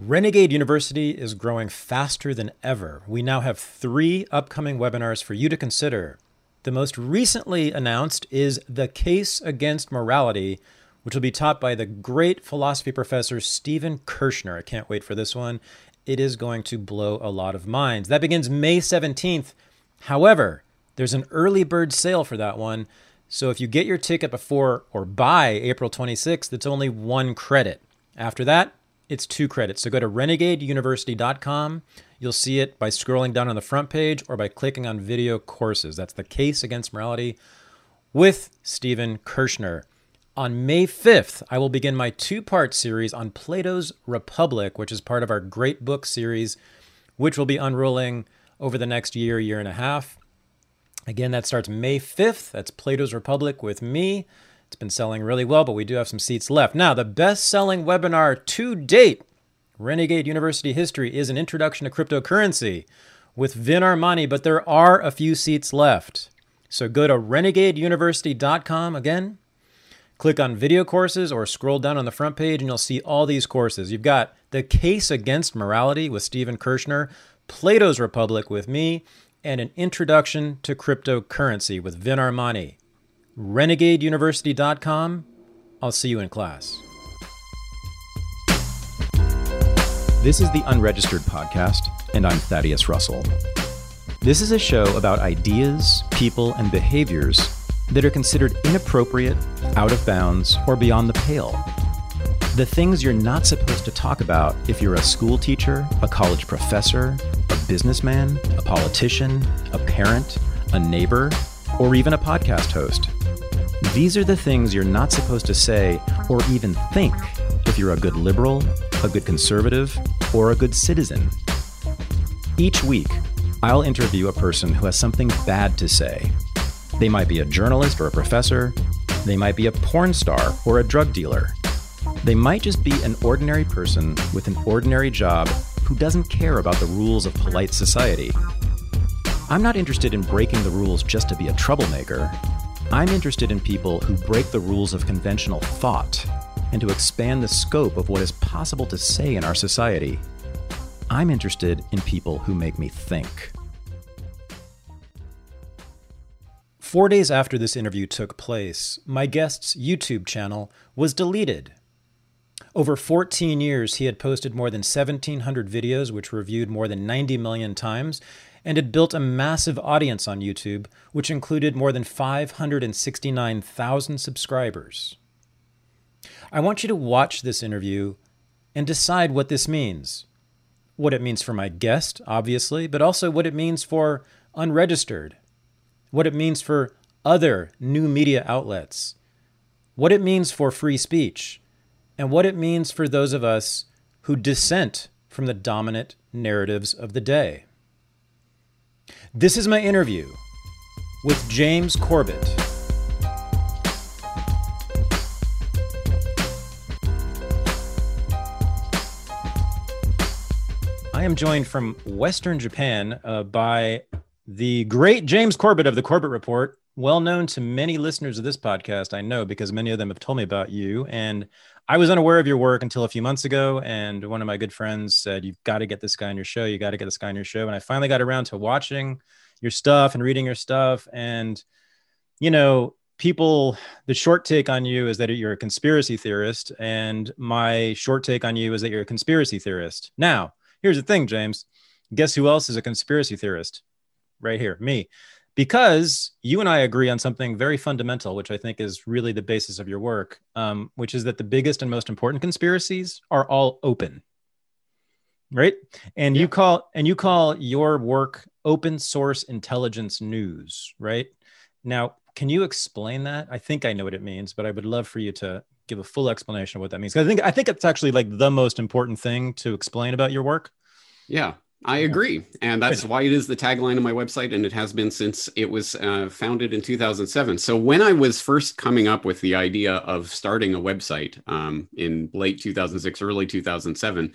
Renegade University is growing faster than ever. We now have three upcoming webinars for you to consider. The most recently announced is The Case Against Morality, which will be taught by the great philosophy professor Stephen Kershnar. I can't wait for this one. It is going to blow a lot of minds. That begins May 17th. However, there's an early bird sale for that one. So if you get your ticket before or by April 26th, it's only one credit. After that, it's two credits. So go to renegadeuniversity.com. You'll see it by scrolling down on the front page or by clicking on video courses. That's the case against morality with Stephen Kershnar. On May 5th, I will begin my two part series on Plato's Republic, which is part of our Great Book series, which will be unrolling over the next year, year and a half. Again, that starts May 5th. That's Plato's Republic with me. It's been selling really well, but we do have some seats left. Now, the best selling webinar to date, Renegade University History, is an introduction to cryptocurrency with Vin Armani, but there are a few seats left. So go to renegadeuniversity.com again, click on video courses or scroll down on the front page and you'll see all these courses. You've got The Case Against Morality with Stephen Kershnar, Plato's Republic with me, and an introduction to cryptocurrency with Vin Armani renegadeuniversity.com. I'll see you in class. This is the Unregistered Podcast, and I'm Thaddeus Russell. This is a show about ideas, people, and behaviors that are considered inappropriate, out of bounds, or beyond the pale. The things you're not supposed to talk about if you're a school teacher, a college professor, a businessman, a politician, a parent, a neighbor, or even a podcast host. These are the things you're not supposed to say or even think if you're a good liberal, a good conservative, or a good citizen. Each week, I'll interview a person who has something bad to say. They might be a journalist or a professor, they might be a porn star or a drug dealer. They might just be an ordinary person with an ordinary job who doesn't care about the rules of polite society. I'm not interested in breaking the rules just to be a troublemaker. I'm interested in people who break the rules of conventional thought and to expand the scope of what is possible to say in our society. I'm interested in people who make me think. Four days after this interview took place, my guest's YouTube channel was deleted. Over 14 years, he had posted more than 1,700 videos, which were viewed more than 90 million times, and had built a massive audience on YouTube, which included more than 569,000 subscribers. I want you to watch this interview and decide what this means. What it means for my guest, obviously, but also what it means for unregistered, what it means for other new media outlets, what it means for free speech, and what it means for those of us who dissent from the dominant narratives of the day. This is my interview with James Corbett. I am joined from Western Japan uh, by the great James Corbett of the Corbett Report, well known to many listeners of this podcast, I know, because many of them have told me about you. And I was unaware of your work until a few months ago. And one of my good friends said, You've got to get this guy on your show. You got to get this guy on your show. And I finally got around to watching your stuff and reading your stuff. And, you know, people, the short take on you is that you're a conspiracy theorist. And my short take on you is that you're a conspiracy theorist. Now, here's the thing, James. Guess who else is a conspiracy theorist? Right here, me because you and I agree on something very fundamental, which I think is really the basis of your work, um, which is that the biggest and most important conspiracies are all open, right? And yeah. you call and you call your work open source intelligence news, right? Now, can you explain that? I think I know what it means, but I would love for you to give a full explanation of what that means. I think I think it's actually like the most important thing to explain about your work. Yeah, I agree. And that's why it is the tagline of my website. And it has been since it was uh, founded in 2007. So when I was first coming up with the idea of starting a website um, in late 2006, early 2007,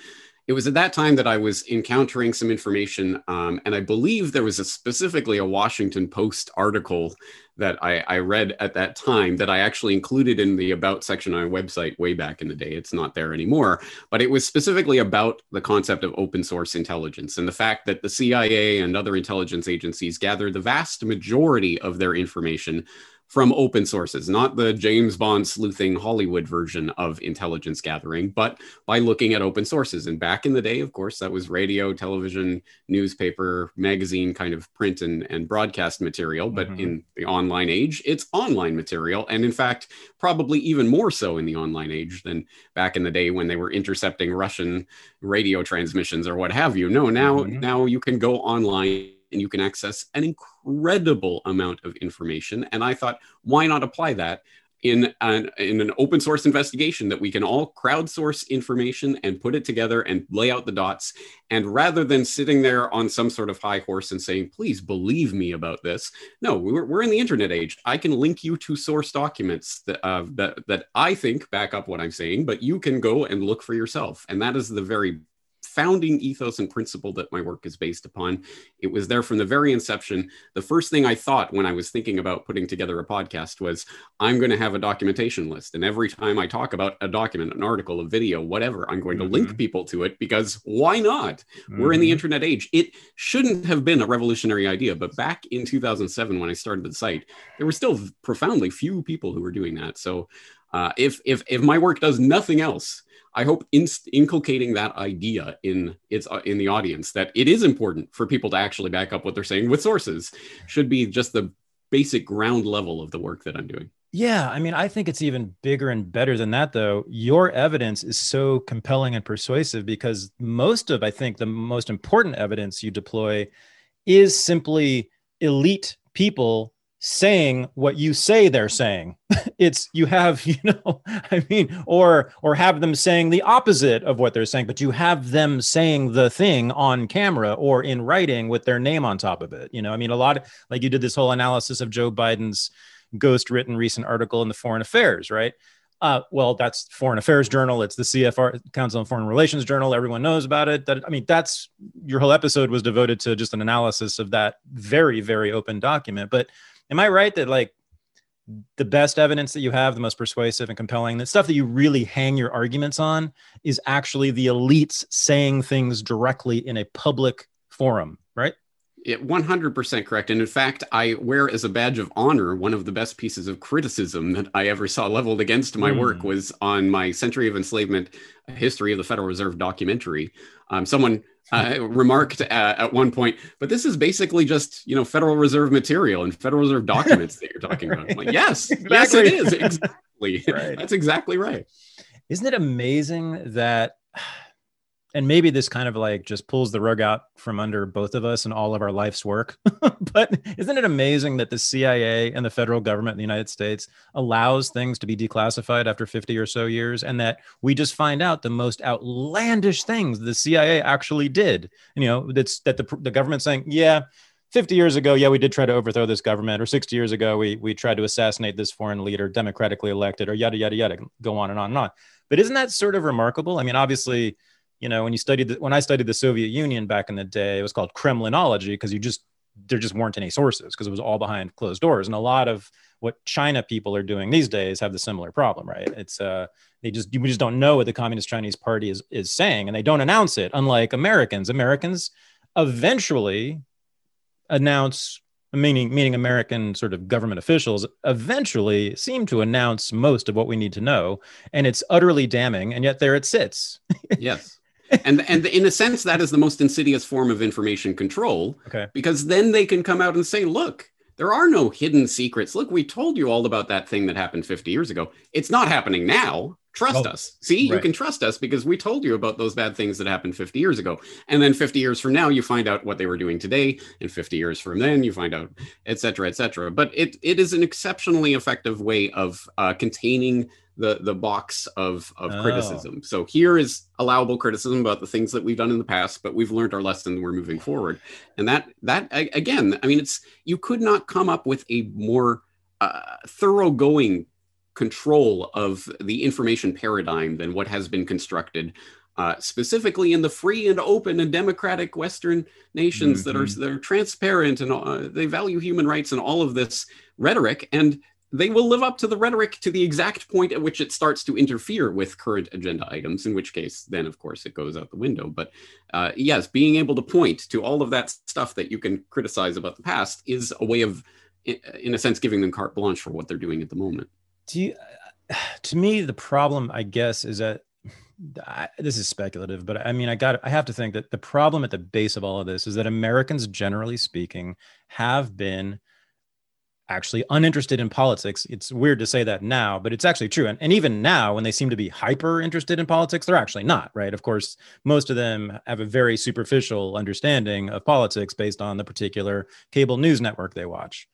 it was at that time that I was encountering some information, um, and I believe there was a specifically a Washington Post article that I, I, read at that time that I actually included in the about section on my website way back in the day. It's not there anymore, but it was specifically about the concept of open source intelligence and the fact that the CIA and other intelligence agencies gather the vast majority of their information from open sources, not the James Bond sleuthing Hollywood version of intelligence gathering, but by looking at open sources. And back in the day, of course, that was radio, television, newspaper, magazine kind of print and, and broadcast material. But mm-hmm. in the online age, it's online material. And in fact, probably even more so in the online age than back in the day when they were intercepting Russian radio transmissions or what have you. No, now, mm-hmm. now you can go online and you can access an incredible amount of information. And I thought, why not apply that in an, in an open source investigation that we can all crowdsource information and put it together and lay out the dots. And rather than sitting there on some sort of high horse and saying, please believe me about this, no, we're, we're in the internet age. I can link you to source documents that, uh, that, that I think back up what I'm saying, but you can go and look for yourself. And that is the very founding ethos and principle that my work is based upon. It was there from the very inception. The first thing I thought when I was thinking about putting together a podcast was I'm going to have a documentation list. And every time I talk about a document, an article, a video, whatever, I'm going to mm-hmm. link people to it because why not? Mm-hmm. We're in the mm-hmm. internet age. It shouldn't have been a revolutionary idea. But back in 2007, when I started the site, there were still profoundly few people who were doing that. So uh, if, if, if my work does nothing else, I hope inst- inculcating that idea in its uh, in the audience that it is important for people to actually back up what they're saying with sources should be just the basic ground level of the work that I'm doing. Yeah, I mean, I think it's even bigger and better than that, though. Your evidence is so compelling and persuasive because most of, I think, the most important evidence you deploy is simply elite people saying what you say they're saying it's you have you know i mean or or have them saying the opposite of what they're saying but you have them saying the thing on camera or in writing with their name on top of it you know i mean a lot of, like you did this whole analysis of joe biden's ghost written recent article in the foreign affairs right uh, well, that's Foreign Affairs Journal. It's the CFR Council on Foreign Relations Journal. Everyone knows about it. That I mean, that's your whole episode was devoted to just an analysis of that very, very open document. But am I right that like the best evidence that you have, the most persuasive and compelling, the stuff that you really hang your arguments on is actually the elites saying things directly in a public forum, right? It 100% correct. And in fact, I wear as a badge of honor one of the best pieces of criticism that I ever saw leveled against my mm. work was on my Century of Enslavement History of the Federal Reserve documentary. Um, someone uh, remarked at, at one point, but this is basically just you know Federal Reserve material and Federal Reserve documents that you're talking about. I'm like, yes, exactly. yes, it is exactly. right. That's exactly right. Isn't it amazing that and maybe this kind of like just pulls the rug out from under both of us and all of our life's work. but isn't it amazing that the CIA and the federal government in the United States allows things to be declassified after 50 or so years and that we just find out the most outlandish things the CIA actually did? You know, that's that the, the government saying, yeah, 50 years ago, yeah, we did try to overthrow this government, or 60 years ago, we, we tried to assassinate this foreign leader, democratically elected, or yada, yada, yada, go on and on and on. But isn't that sort of remarkable? I mean, obviously, you know, when you studied the, when I studied the Soviet Union back in the day, it was called Kremlinology because you just there just weren't any sources because it was all behind closed doors. And a lot of what China people are doing these days have the similar problem, right? It's uh they just we just don't know what the Communist Chinese Party is is saying, and they don't announce it. Unlike Americans, Americans eventually announce meaning meaning American sort of government officials eventually seem to announce most of what we need to know, and it's utterly damning. And yet there it sits. yes and and in a sense that is the most insidious form of information control okay. because then they can come out and say look there are no hidden secrets. Look we told you all about that thing that happened 50 years ago. It's not happening now. Trust oh, us. See right. you can trust us because we told you about those bad things that happened 50 years ago. And then 50 years from now you find out what they were doing today. And 50 years from then you find out et cetera et cetera. But it, it is an exceptionally effective way of uh, containing the the box of of oh. criticism. So here is allowable criticism about the things that we've done in the past, but we've learned our lesson. We're moving forward, and that that again, I mean, it's you could not come up with a more uh, thoroughgoing control of the information paradigm than what has been constructed uh, specifically in the free and open and democratic Western nations mm-hmm. that are that are transparent and uh, they value human rights and all of this rhetoric. And they will live up to the rhetoric to the exact point at which it starts to interfere with current agenda items, in which case, then of course, it goes out the window. But uh, yes, being able to point to all of that stuff that you can criticize about the past is a way of, in a sense, giving them carte blanche for what they're doing at the moment. Do you, to me, the problem, I guess, is that I, this is speculative, but I mean, I got, I have to think that the problem at the base of all of this is that Americans, generally speaking, have been actually uninterested in politics. It's weird to say that now, but it's actually true. And, and even now, when they seem to be hyper interested in politics, they're actually not, right? Of course, most of them have a very superficial understanding of politics based on the particular cable news network they watch.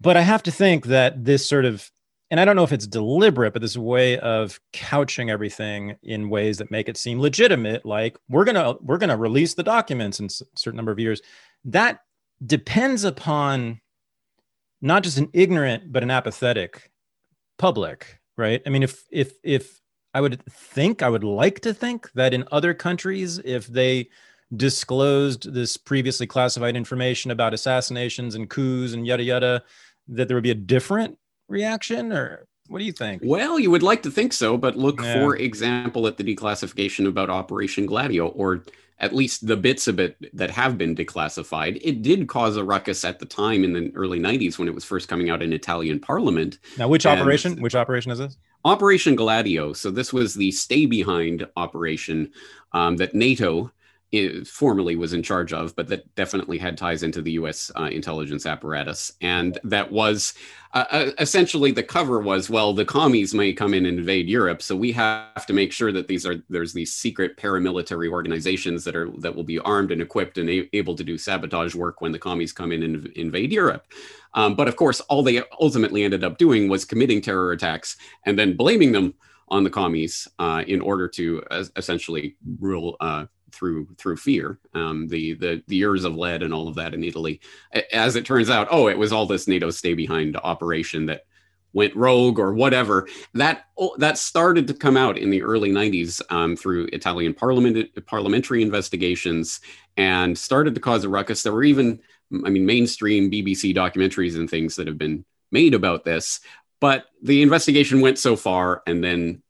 But I have to think that this sort of and I don't know if it's deliberate, but this way of couching everything in ways that make it seem legitimate, like we're gonna we're gonna release the documents in a certain number of years. That depends upon not just an ignorant but an apathetic public right i mean if if if i would think i would like to think that in other countries if they disclosed this previously classified information about assassinations and coups and yada yada that there would be a different reaction or what do you think? Well, you would like to think so, but look, yeah. for example, at the declassification about Operation Gladio, or at least the bits of it that have been declassified. It did cause a ruckus at the time in the early 90s when it was first coming out in Italian parliament. Now, which and operation? Which operation is this? Operation Gladio. So, this was the stay behind operation um, that NATO formerly was in charge of, but that definitely had ties into the U.S. Uh, intelligence apparatus, and that was uh, uh, essentially the cover was well, the commies may come in and invade Europe, so we have to make sure that these are there's these secret paramilitary organizations that are that will be armed and equipped and a- able to do sabotage work when the commies come in and invade Europe. Um, but of course, all they ultimately ended up doing was committing terror attacks and then blaming them on the commies uh, in order to uh, essentially rule uh, through through fear. Um, the the the years of lead and all of that in Italy. As it turns out, oh, it was all this NATO stay behind operation that went rogue or whatever. That that started to come out in the early '90s um, through Italian parliament parliamentary investigations and started to cause a ruckus. There were even, I mean, mainstream BBC documentaries and things that have been made about this. But the investigation went so far, and then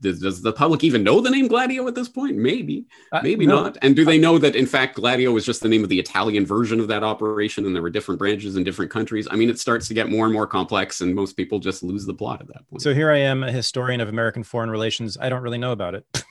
does, does, the public even know the name Gladio at this point? Maybe, uh, maybe no. not. And do they know that in fact Gladio was just the name of the Italian version of that operation, and there were different branches in different countries? I mean, it starts to get more and more complex, and most people just lose the plot at that point. So here I am, a historian of American foreign relations. I don't really know about it.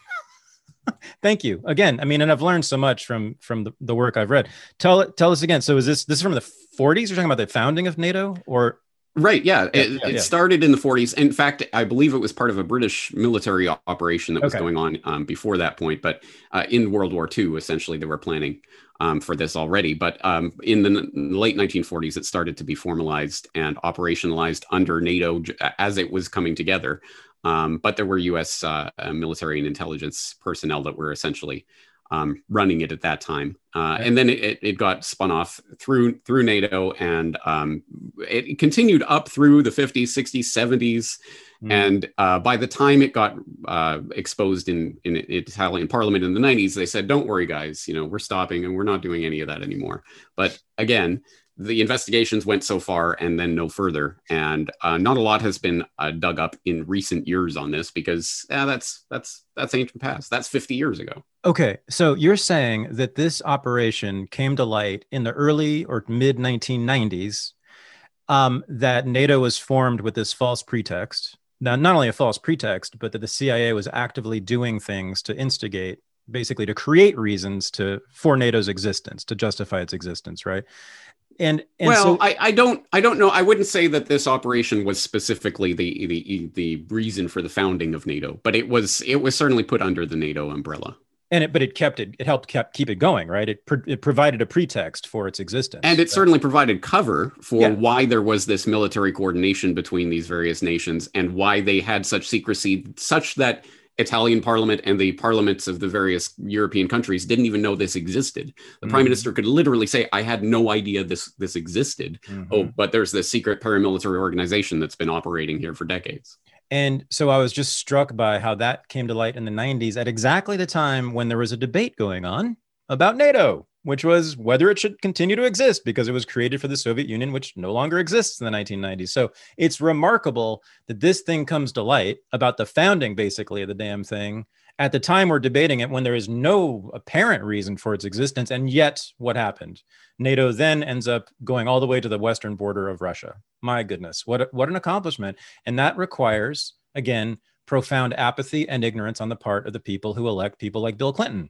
Thank you again. I mean, and I've learned so much from from the, the work I've read. Tell tell us again. So is this this is from the 40s? You're talking about the founding of NATO, or Right. Yeah. yeah it, yeah, it yeah. started in the 40s. In fact, I believe it was part of a British military operation that was okay. going on um, before that point. But uh, in World War II, essentially, they were planning um, for this already. But um, in the n- late 1940s, it started to be formalized and operationalized under NATO as it was coming together. Um, but there were U.S. Uh, uh, military and intelligence personnel that were essentially um, running it at that time. Uh, and then it, it got spun off through through NATO, and um, it continued up through the 50s, 60s, 70s. Mm. And uh, by the time it got uh, exposed in, in Italian Parliament in the 90s, they said, "Don't worry, guys. You know, we're stopping, and we're not doing any of that anymore." But again, the investigations went so far and then no further. And uh, not a lot has been uh, dug up in recent years on this because that's that's that's ancient past. That's 50 years ago. Okay. So you're saying that this operation came to light in the early or mid 1990s um, that nato was formed with this false pretext. Now not only a false pretext but that the cia was actively doing things to instigate basically to create reasons to for nato's existence to justify its existence right and, and well, so, I, I don't I don't know. I wouldn't say that this operation was specifically the, the the reason for the founding of NATO, but it was it was certainly put under the NATO umbrella. And it, but it kept it. It helped kept keep it going, right? It pro, it provided a pretext for its existence, and it certainly provided cover for yeah. why there was this military coordination between these various nations and why they had such secrecy, such that Italian parliament and the parliaments of the various European countries didn't even know this existed. The mm-hmm. prime minister could literally say, "I had no idea this this existed." Mm-hmm. Oh, but there's this secret paramilitary organization that's been operating here for decades. And so I was just struck by how that came to light in the 90s at exactly the time when there was a debate going on about NATO, which was whether it should continue to exist because it was created for the Soviet Union, which no longer exists in the 1990s. So it's remarkable that this thing comes to light about the founding, basically, of the damn thing at the time we're debating it when there is no apparent reason for its existence. And yet, what happened? NATO then ends up going all the way to the western border of Russia. My goodness, what, what an accomplishment. And that requires, again, profound apathy and ignorance on the part of the people who elect people like Bill Clinton.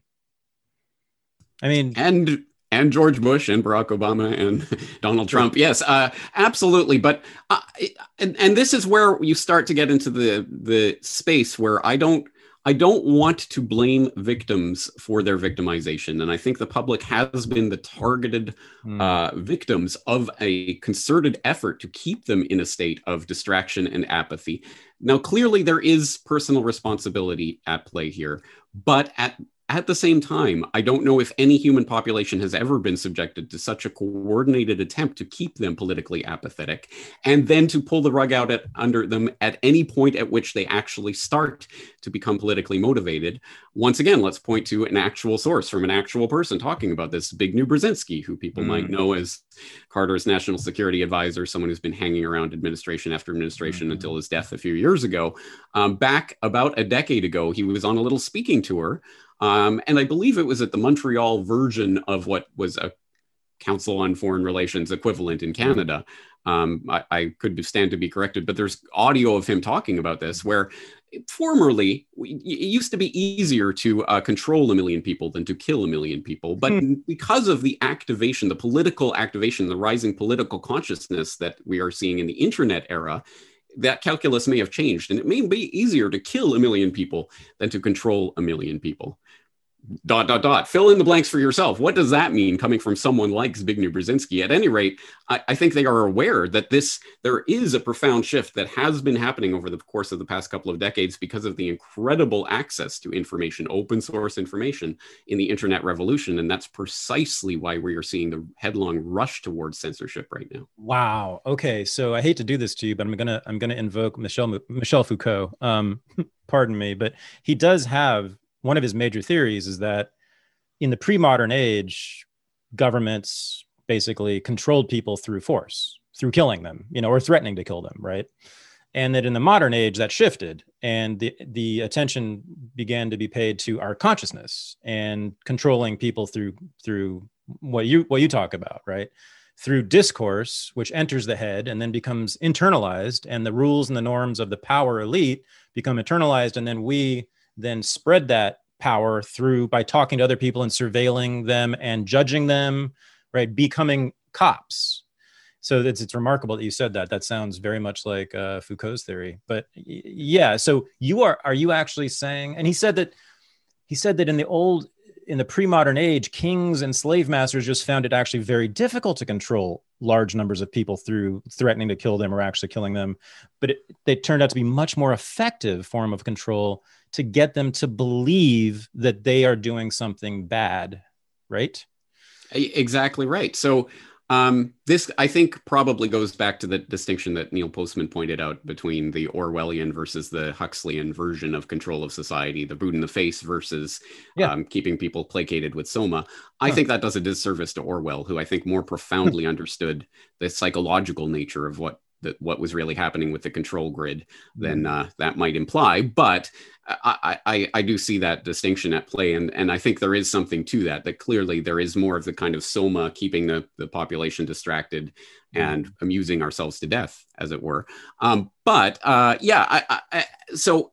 I mean, and and George Bush and Barack Obama and Donald Trump. Yes, uh, absolutely. But uh, and, and this is where you start to get into the the space where I don't I don't want to blame victims for their victimization. And I think the public has been the targeted mm. uh, victims of a concerted effort to keep them in a state of distraction and apathy. Now, clearly, there is personal responsibility at play here, but at at the same time, I don't know if any human population has ever been subjected to such a coordinated attempt to keep them politically apathetic and then to pull the rug out at, under them at any point at which they actually start to become politically motivated. Once again, let's point to an actual source from an actual person talking about this, Zbigniew Brzezinski, who people mm. might know as Carter's national security advisor, someone who's been hanging around administration after administration mm. until his death a few years ago. Um, back about a decade ago, he was on a little speaking tour um, and I believe it was at the Montreal version of what was a Council on Foreign Relations equivalent in Canada. Um, I, I, could stand to be corrected, but there's audio of him talking about this where formerly it used to be easier to uh, control a million people than to kill a million people. But hmm. because of the activation, the political activation, the rising political consciousness that we are seeing in the internet era, that calculus may have changed and it may be easier to kill a million people than to control a million people dot dot dot. Fill in the blanks for yourself. What does that mean coming from someone like zbigniew brzezinski? At any rate I, I, think they are aware that this there is a profound shift that has been happening over the course of the past couple of decades because of the incredible access to information open source information in the internet revolution. And that's precisely why we are seeing the headlong rush towards censorship right now. Wow. Okay. So i hate to do this to you but i'm gonna i'm gonna invoke michel michel foucault. Um pardon me but he does have one of his major theories is that in the pre-modern age, governments basically controlled people through force, through killing them, you know, or threatening to kill them, right? And that in the modern age that shifted and the the attention began to be paid to our consciousness and controlling people through through what you what you talk about, right? Through discourse, which enters the head and then becomes internalized, and the rules and the norms of the power elite become internalized, and then we then spread that power through by talking to other people and surveilling them and judging them, right? Becoming cops. So it's, it's remarkable that you said that. That sounds very much like uh, Foucault's theory. But yeah, so you are are you actually saying? And he said that he said that in the old in the pre-modern age, kings and slave masters just found it actually very difficult to control large numbers of people through threatening to kill them or actually killing them. But it, they turned out to be much more effective form of control to get them to believe that they are doing something bad, right? Exactly right. So um, this, I think, probably goes back to the distinction that Neil Postman pointed out between the Orwellian versus the Huxleyan version of control of society, the boot in the face versus yeah. um, keeping people placated with soma. I huh. think that does a disservice to Orwell, who I think more profoundly understood the psychological nature of what that what was really happening with the control grid than mm-hmm. uh, that might imply. But I, I, I do see that distinction at play, and and I think there is something to that. That clearly there is more of the kind of soma keeping the the population distracted and mm-hmm. amusing ourselves to death, as it were. Um, but uh, yeah, I, I, so.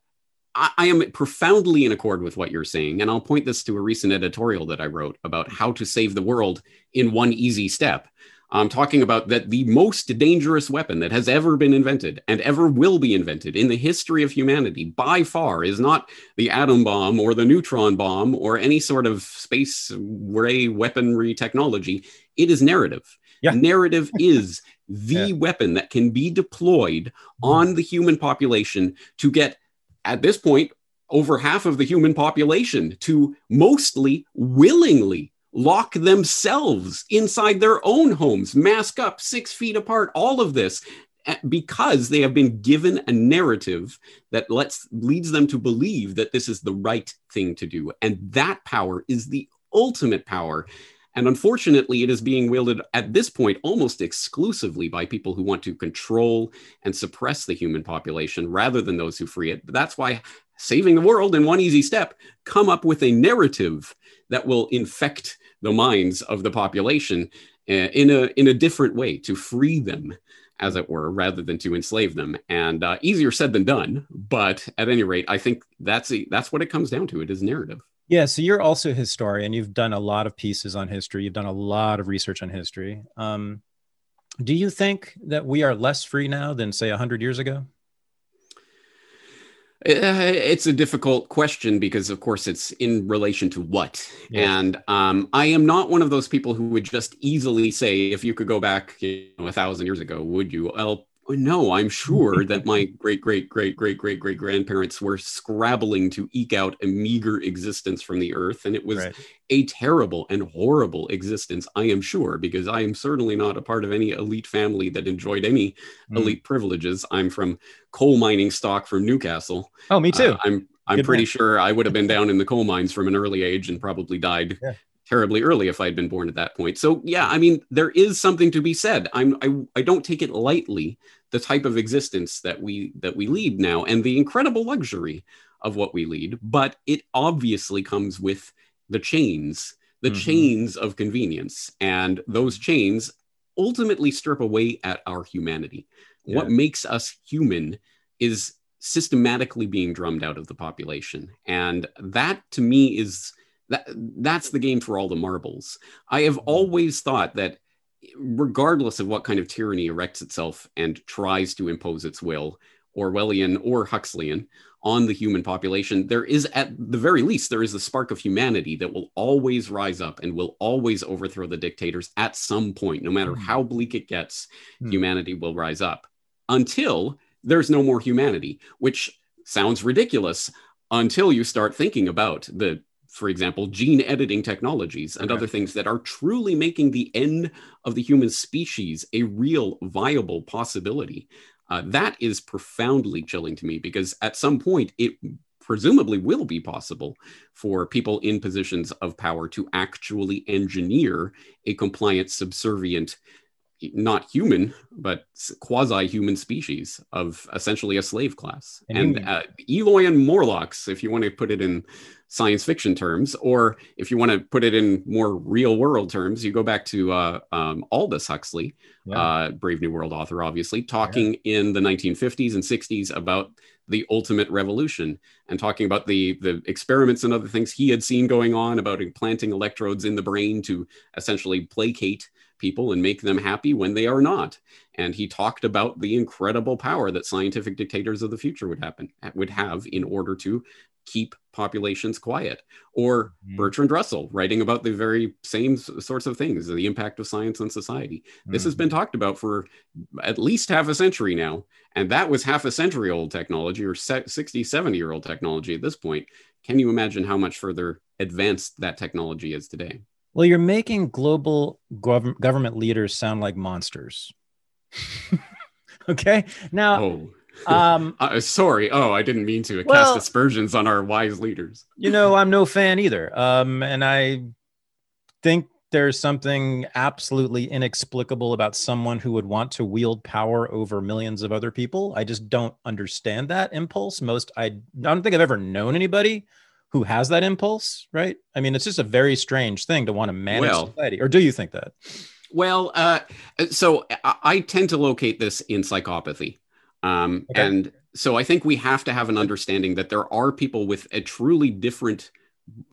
I am profoundly in accord with what you're saying. And I'll point this to a recent editorial that I wrote about how to save the world in one easy step. I'm talking about that the most dangerous weapon that has ever been invented and ever will be invented in the history of humanity by far is not the atom bomb or the neutron bomb or any sort of space ray weaponry technology. It is narrative. Yeah. Narrative is the yeah. weapon that can be deployed mm-hmm. on the human population to get, at this point, over half of the human population to mostly willingly lock themselves inside their own homes, mask up six feet apart, all of this. Eh, because they have been given a narrative that lets leads them to believe that this is the right thing to do and that power is the ultimate power and unfortunately it is being wielded at this point almost exclusively by people who want to control and suppress the human population rather than those who free it but that's why saving the world in one easy step come up with a narrative that will infect the minds of the population uh, in a in a different way to free them as it were, rather than to enslave them. And uh, easier said than done. But at any rate, I think that's a, that's what it comes down to. It is narrative. Yeah. So you're also a historian. You've done a lot of pieces on history. You've done a lot of research on history. Um, do you think that we are less free now than, say, 100 years ago? Uh, it's a difficult question because, of course, it's in relation to what. Yeah. And um, I am not one of those people who would just easily say, if you could go back you know, a thousand years ago, would you? Well, no, I'm sure that my great, great, great, great, great, great grandparents were scrabbling to eke out a meager existence from the earth. And it was right. a terrible and horrible existence, I am sure, because I am certainly not a part of any elite family that enjoyed any mm. elite privileges. I'm from coal mining stock from Newcastle. Oh, me too. Uh, I'm I'm Good pretty man. sure I would have been down in the coal mines from an early age and probably died yeah terribly early if I'd been born at that point. So yeah, I mean, there is something to be said. I'm I, I don't take it lightly the type of existence that we that we lead now and the incredible luxury of what we lead, but it obviously comes with the chains, the mm-hmm. chains of convenience, and those chains ultimately strip away at our humanity. Yeah. What makes us human is systematically being drummed out of the population, and that to me is that that's the game for all the marbles. I have mm-hmm. always thought that regardless of what kind of tyranny erects itself and tries to impose its will, Orwellian or Huxleyan, on the human population, there is, at the very least, there is a spark of humanity that will always rise up and will always overthrow the dictators at some point. No matter mm. how bleak it gets, mm. humanity will rise up until there's no more humanity, which sounds ridiculous until you start thinking about the for example, gene editing technologies and okay. other things that are truly making the end of the human species a real viable possibility. Uh, that is profoundly chilling to me because at some point it presumably will be possible for people in positions of power to actually engineer a compliant, subservient not human, but quasi human species of essentially a slave class. And, and uh, Eloi and Morlocks, if you want to put it in science fiction terms, or if you want to put it in more real world terms, you go back to uh, um, Aldous Huxley, yeah. uh, Brave New World author, obviously, talking yeah. in the 1950s and 60s about the ultimate revolution and talking about the the experiments and other things he had seen going on about implanting electrodes in the brain to essentially placate people and make them happy when they are not. And he talked about the incredible power that scientific dictators of the future would happen would have in order to keep populations quiet. Or mm-hmm. Bertrand Russell writing about the very same sorts of things, the impact of science on society. Mm-hmm. This has been mm-hmm. talked about for at least half a century now. And that was half a century old technology or 60, 70 year old technology at this point. Can you imagine how much further advanced that technology is today? Well, you're making global gov- government leaders sound like monsters. okay. Now, oh. um, uh, sorry. Oh, I didn't mean to well, cast aspersions on our wise leaders. you know, I'm no fan either. Um, and I think there's something absolutely inexplicable about someone who would want to wield power over millions of other people. I just don't understand that impulse. Most I, I don't think I've ever known anybody who has that impulse, right? I mean, it's just a very strange thing to want to manage well, society. Or do you think that? Well, uh, so I tend to locate this in psychopathy. Um, okay. And so I think we have to have an understanding that there are people with a truly different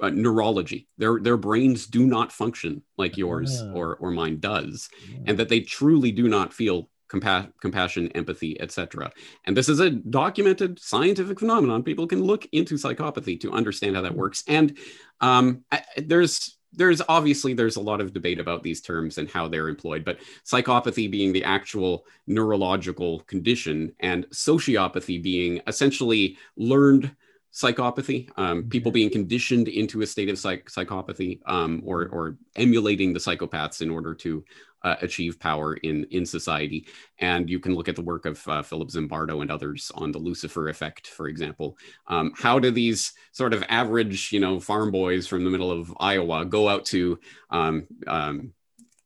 uh, neurology. Their their brains do not function like yours ah. or or mine does, yeah. and that they truly do not feel compa- compassion, empathy, etc. And this is a documented scientific phenomenon. People can look into psychopathy to understand how that works. And um, I, there's there's obviously there's a lot of debate about these terms and how they're employed but psychopathy being the actual neurological condition and sociopathy being essentially learned psychopathy, um, people being conditioned into a state of psych- psychopathy um, or, or emulating the psychopaths in order to uh, achieve power in in society. And you can look at the work of uh, Philip Zimbardo and others on the Lucifer effect, for example. Um, how do these sort of average, you know, farm boys from the middle of Iowa go out to um, um,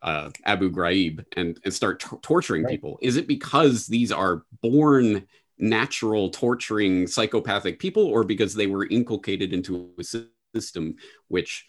uh, Abu Ghraib and, and start t- torturing right. people? Is it because these are born natural torturing psychopathic people or because they were inculcated into a system which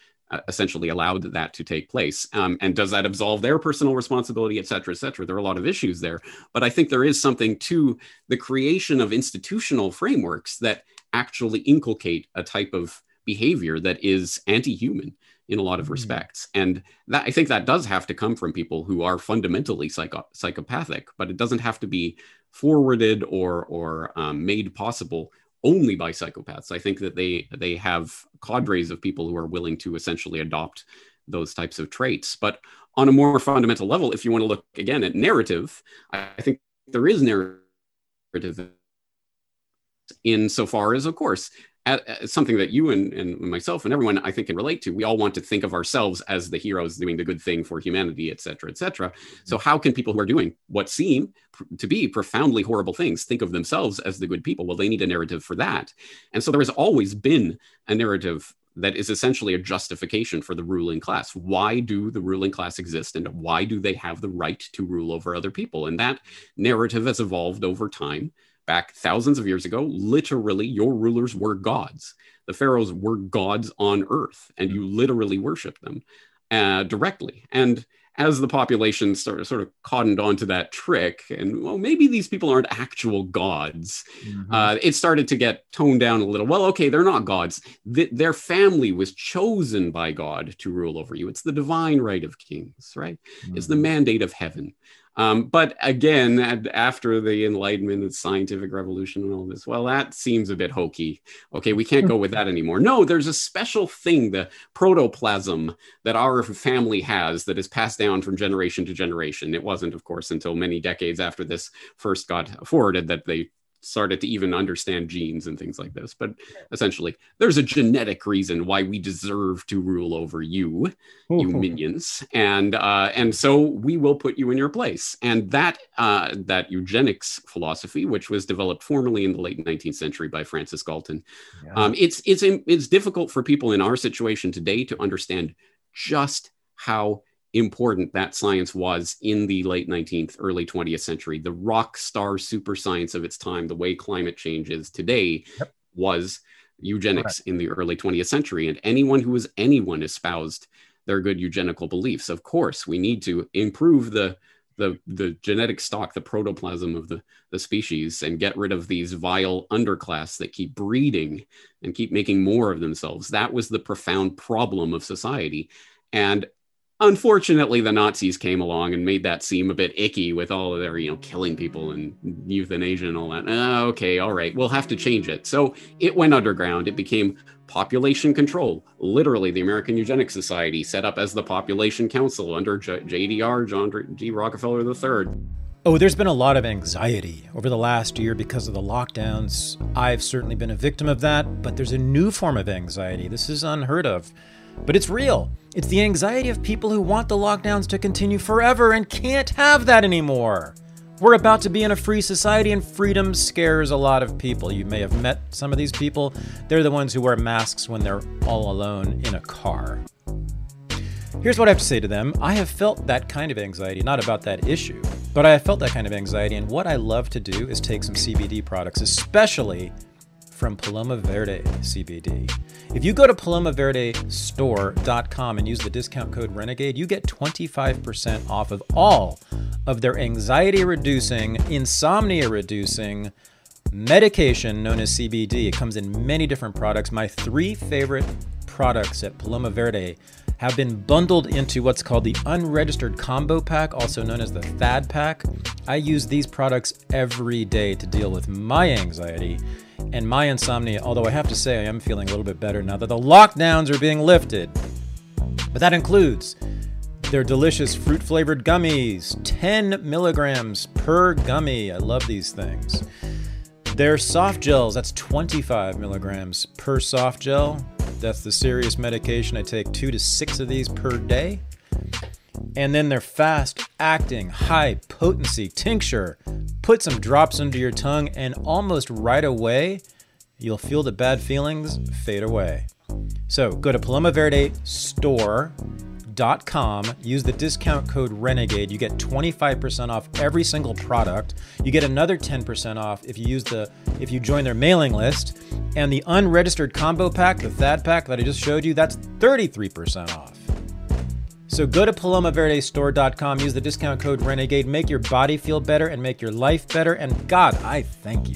essentially allowed that to take place. Um, and does that absolve their personal responsibility et cetera et cetera? There are a lot of issues there. But i think there is something to the creation of institutional frameworks that actually inculcate a type of behavior that is anti-human in a lot of mm-hmm. respects. And that i think that does have to come from people who are fundamentally psycho- psychopathic but it doesn't have to be forwarded or or um, made possible only by psychopaths. I think that they they have cadres of people who are willing to essentially adopt those types of traits. But on a more fundamental level, if you want to look again at narrative, I think there is narrative insofar as, of course, something that you and, and myself and everyone I think can relate to. We all want to think of ourselves as the heroes doing the good thing for humanity, et cetera, et cetera. So mm-hmm. how can people who are doing what seem to be profoundly horrible things think of themselves as the good people? Well, they need a narrative for that. And so there has always been a narrative that is essentially a justification for the ruling class. Why do the ruling class exist and why do they have the right to rule over other people? And that narrative has evolved over time back thousands of years ago, literally your rulers were gods. The pharaohs were gods on earth, and you literally worshiped them uh, directly. And as the population started sort of cottoned onto that trick, and well, maybe these people aren't actual gods, mm-hmm. uh, it started to get toned down a little. Well, okay, they're not gods. Th- their family was chosen by God to rule over you. It's the divine right of kings, right? Mm-hmm. It's the mm-hmm. mandate of heaven. Um, but again, after the Enlightenment, the scientific revolution, and all this, well, that seems a bit hokey. Okay, we can't go with that anymore. No, there's a special thing, the protoplasm that our family has that is passed down from generation to generation. It wasn't, of course, until many decades after this first got forwarded that they started to even understand genes and things like this. But essentially, there's a genetic reason why we deserve to rule over you, you minions, and uh, and so we will put you in your place. And that uh, that eugenics philosophy, which was developed formally in the late 19th century by Francis Galton, yeah. um, it's it's it's difficult for people in our situation today to understand just how important that science was in the late 19th, early 20th century. The rock star super science of its time, the way climate change is today, yep. was eugenics in the early 20th century. And anyone who was anyone espoused their good eugenical beliefs. Of course, we need to improve the the, the genetic stock, the protoplasm of the, the species, and get rid of these vile underclass that keep breeding and keep making more of themselves. That was the profound problem of society. And unfortunately the nazis came along and made that seem a bit icky with all of their you know killing people and euthanasia and all that uh, okay all right we'll have to change it so it went underground it became population control literally the american eugenics society set up as the population council under J- jdr john d rockefeller iii Oh, there's been a lot of anxiety over the last year because of the lockdowns. I've certainly been a victim of that, but there's a new form of anxiety. This is unheard of. But it's real. It's the anxiety of people who want the lockdowns to continue forever and can't have that anymore. We're about to be in a free society, and freedom scares a lot of people. You may have met some of these people. They're the ones who wear masks when they're all alone in a car. Here's what I have to say to them I have felt that kind of anxiety, not about that issue, but I have felt that kind of anxiety, and what I love to do is take some CBD products, especially from Paloma Verde CBD. If you go to palomaverdestore.com and use the discount code Renegade, you get 25% off of all of their anxiety reducing, insomnia reducing medication known as CBD. It comes in many different products. My three favorite products at Paloma Verde have been bundled into what's called the unregistered combo pack, also known as the THAD pack. I use these products every day to deal with my anxiety and my insomnia, although I have to say I am feeling a little bit better now that the lockdowns are being lifted. But that includes their delicious fruit flavored gummies, 10 milligrams per gummy. I love these things. Their soft gels, that's 25 milligrams per soft gel. That's the serious medication. I take two to six of these per day. And then their fast acting, high potency tincture. Put some drops under your tongue, and almost right away, you'll feel the bad feelings fade away. So go to Paloma Verde store. Use the discount code Renegade. You get 25% off every single product. You get another 10% off if you use the if you join their mailing list. And the unregistered combo pack, the Thad pack that I just showed you, that's 33% off. So go to palomaverdestore.com, use the discount code Renegade, make your body feel better and make your life better. And God, I thank you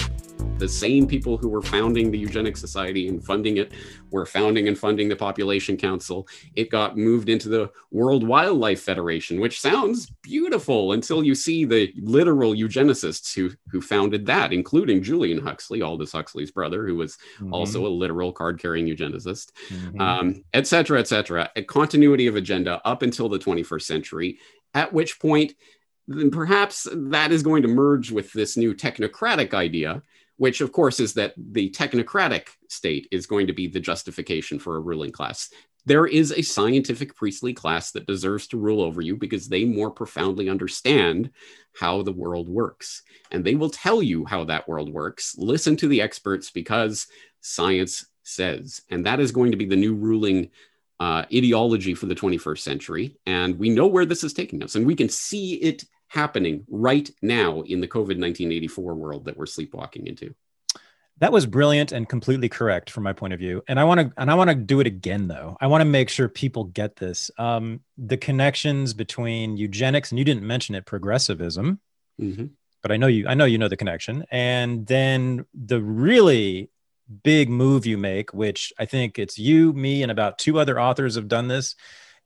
the same people who were founding the Eugenics Society and funding it were founding and funding the Population Council. It got moved into the World Wildlife Federation, which sounds beautiful until you see the literal eugenicists who, who founded that, including Julian Huxley, Aldous Huxley's brother, who was mm-hmm. also a literal card carrying eugenicist, mm-hmm. um, et cetera, et cetera. A continuity of agenda up until the 21st century, at which point, then perhaps that is going to merge with this new technocratic idea which of course is that the technocratic state is going to be the justification for a ruling class. There is a scientific priestly class that deserves to rule over you because they more profoundly understand how the world works. And they will tell you how that world works. Listen to the experts because science says. And that is going to be the new ruling uh, ideology for the 21st century. And we know where this is taking us, and we can see it happening right now in the COVID 1984 world that we're sleepwalking into. That was brilliant and completely correct from my point of view. And I want to and I want to do it again though. I want to make sure people get this. Um, the connections between eugenics and you didn't mention it, progressivism. Mm-hmm. But I know you I know you know the connection. And then the really big move you make, which I think it's you, me, and about two other authors have done this,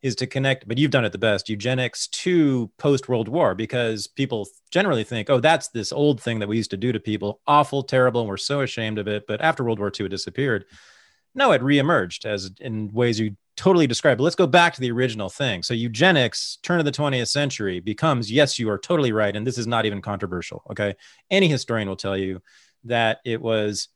is to connect, but you've done it the best, eugenics to post World War, because people generally think, oh, that's this old thing that we used to do to people, awful, terrible, and we're so ashamed of it. But after World War II, it disappeared. No, it reemerged as in ways you totally described. But let's go back to the original thing. So eugenics, turn of the 20th century, becomes yes, you are totally right, and this is not even controversial. Okay, any historian will tell you that it was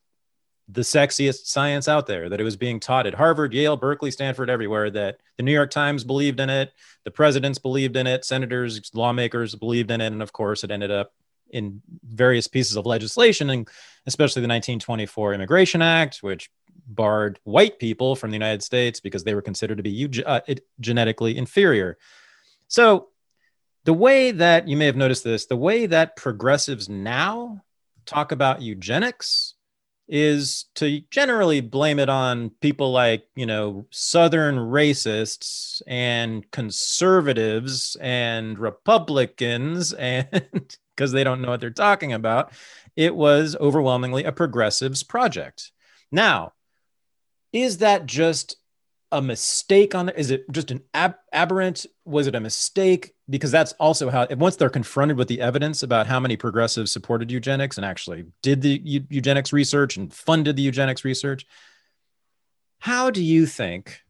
the sexiest science out there, that it was being taught at Harvard, Yale, Berkeley, Stanford, everywhere, that the New York Times believed in it, the presidents believed in it, senators, lawmakers believed in it. And of course, it ended up in various pieces of legislation, and especially the 1924 Immigration Act, which barred white people from the United States because they were considered to be uh, genetically inferior. So, the way that you may have noticed this, the way that progressives now talk about eugenics is to generally blame it on people like, you know, Southern racists and conservatives and Republicans, and because they don't know what they're talking about. It was overwhelmingly a progressives project. Now, is that just a mistake on it? Is it just an ab- aberrant? Was it a mistake? Because that's also how, once they're confronted with the evidence about how many progressives supported eugenics and actually did the eu- eugenics research and funded the eugenics research, how do you think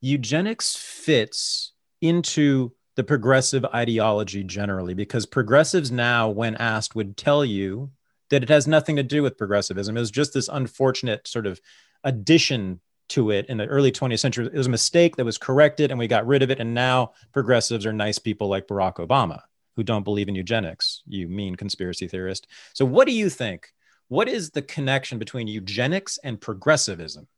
eugenics fits into the progressive ideology generally? Because progressives now, when asked, would tell you that it has nothing to do with progressivism. It was just this unfortunate sort of addition to it in the early 20th century. It was a mistake that was corrected and we got rid of it. And now progressives are nice people like Barack Obama who don't believe in eugenics, you mean conspiracy theorist. So, what do you think? What is the connection between eugenics and progressivism?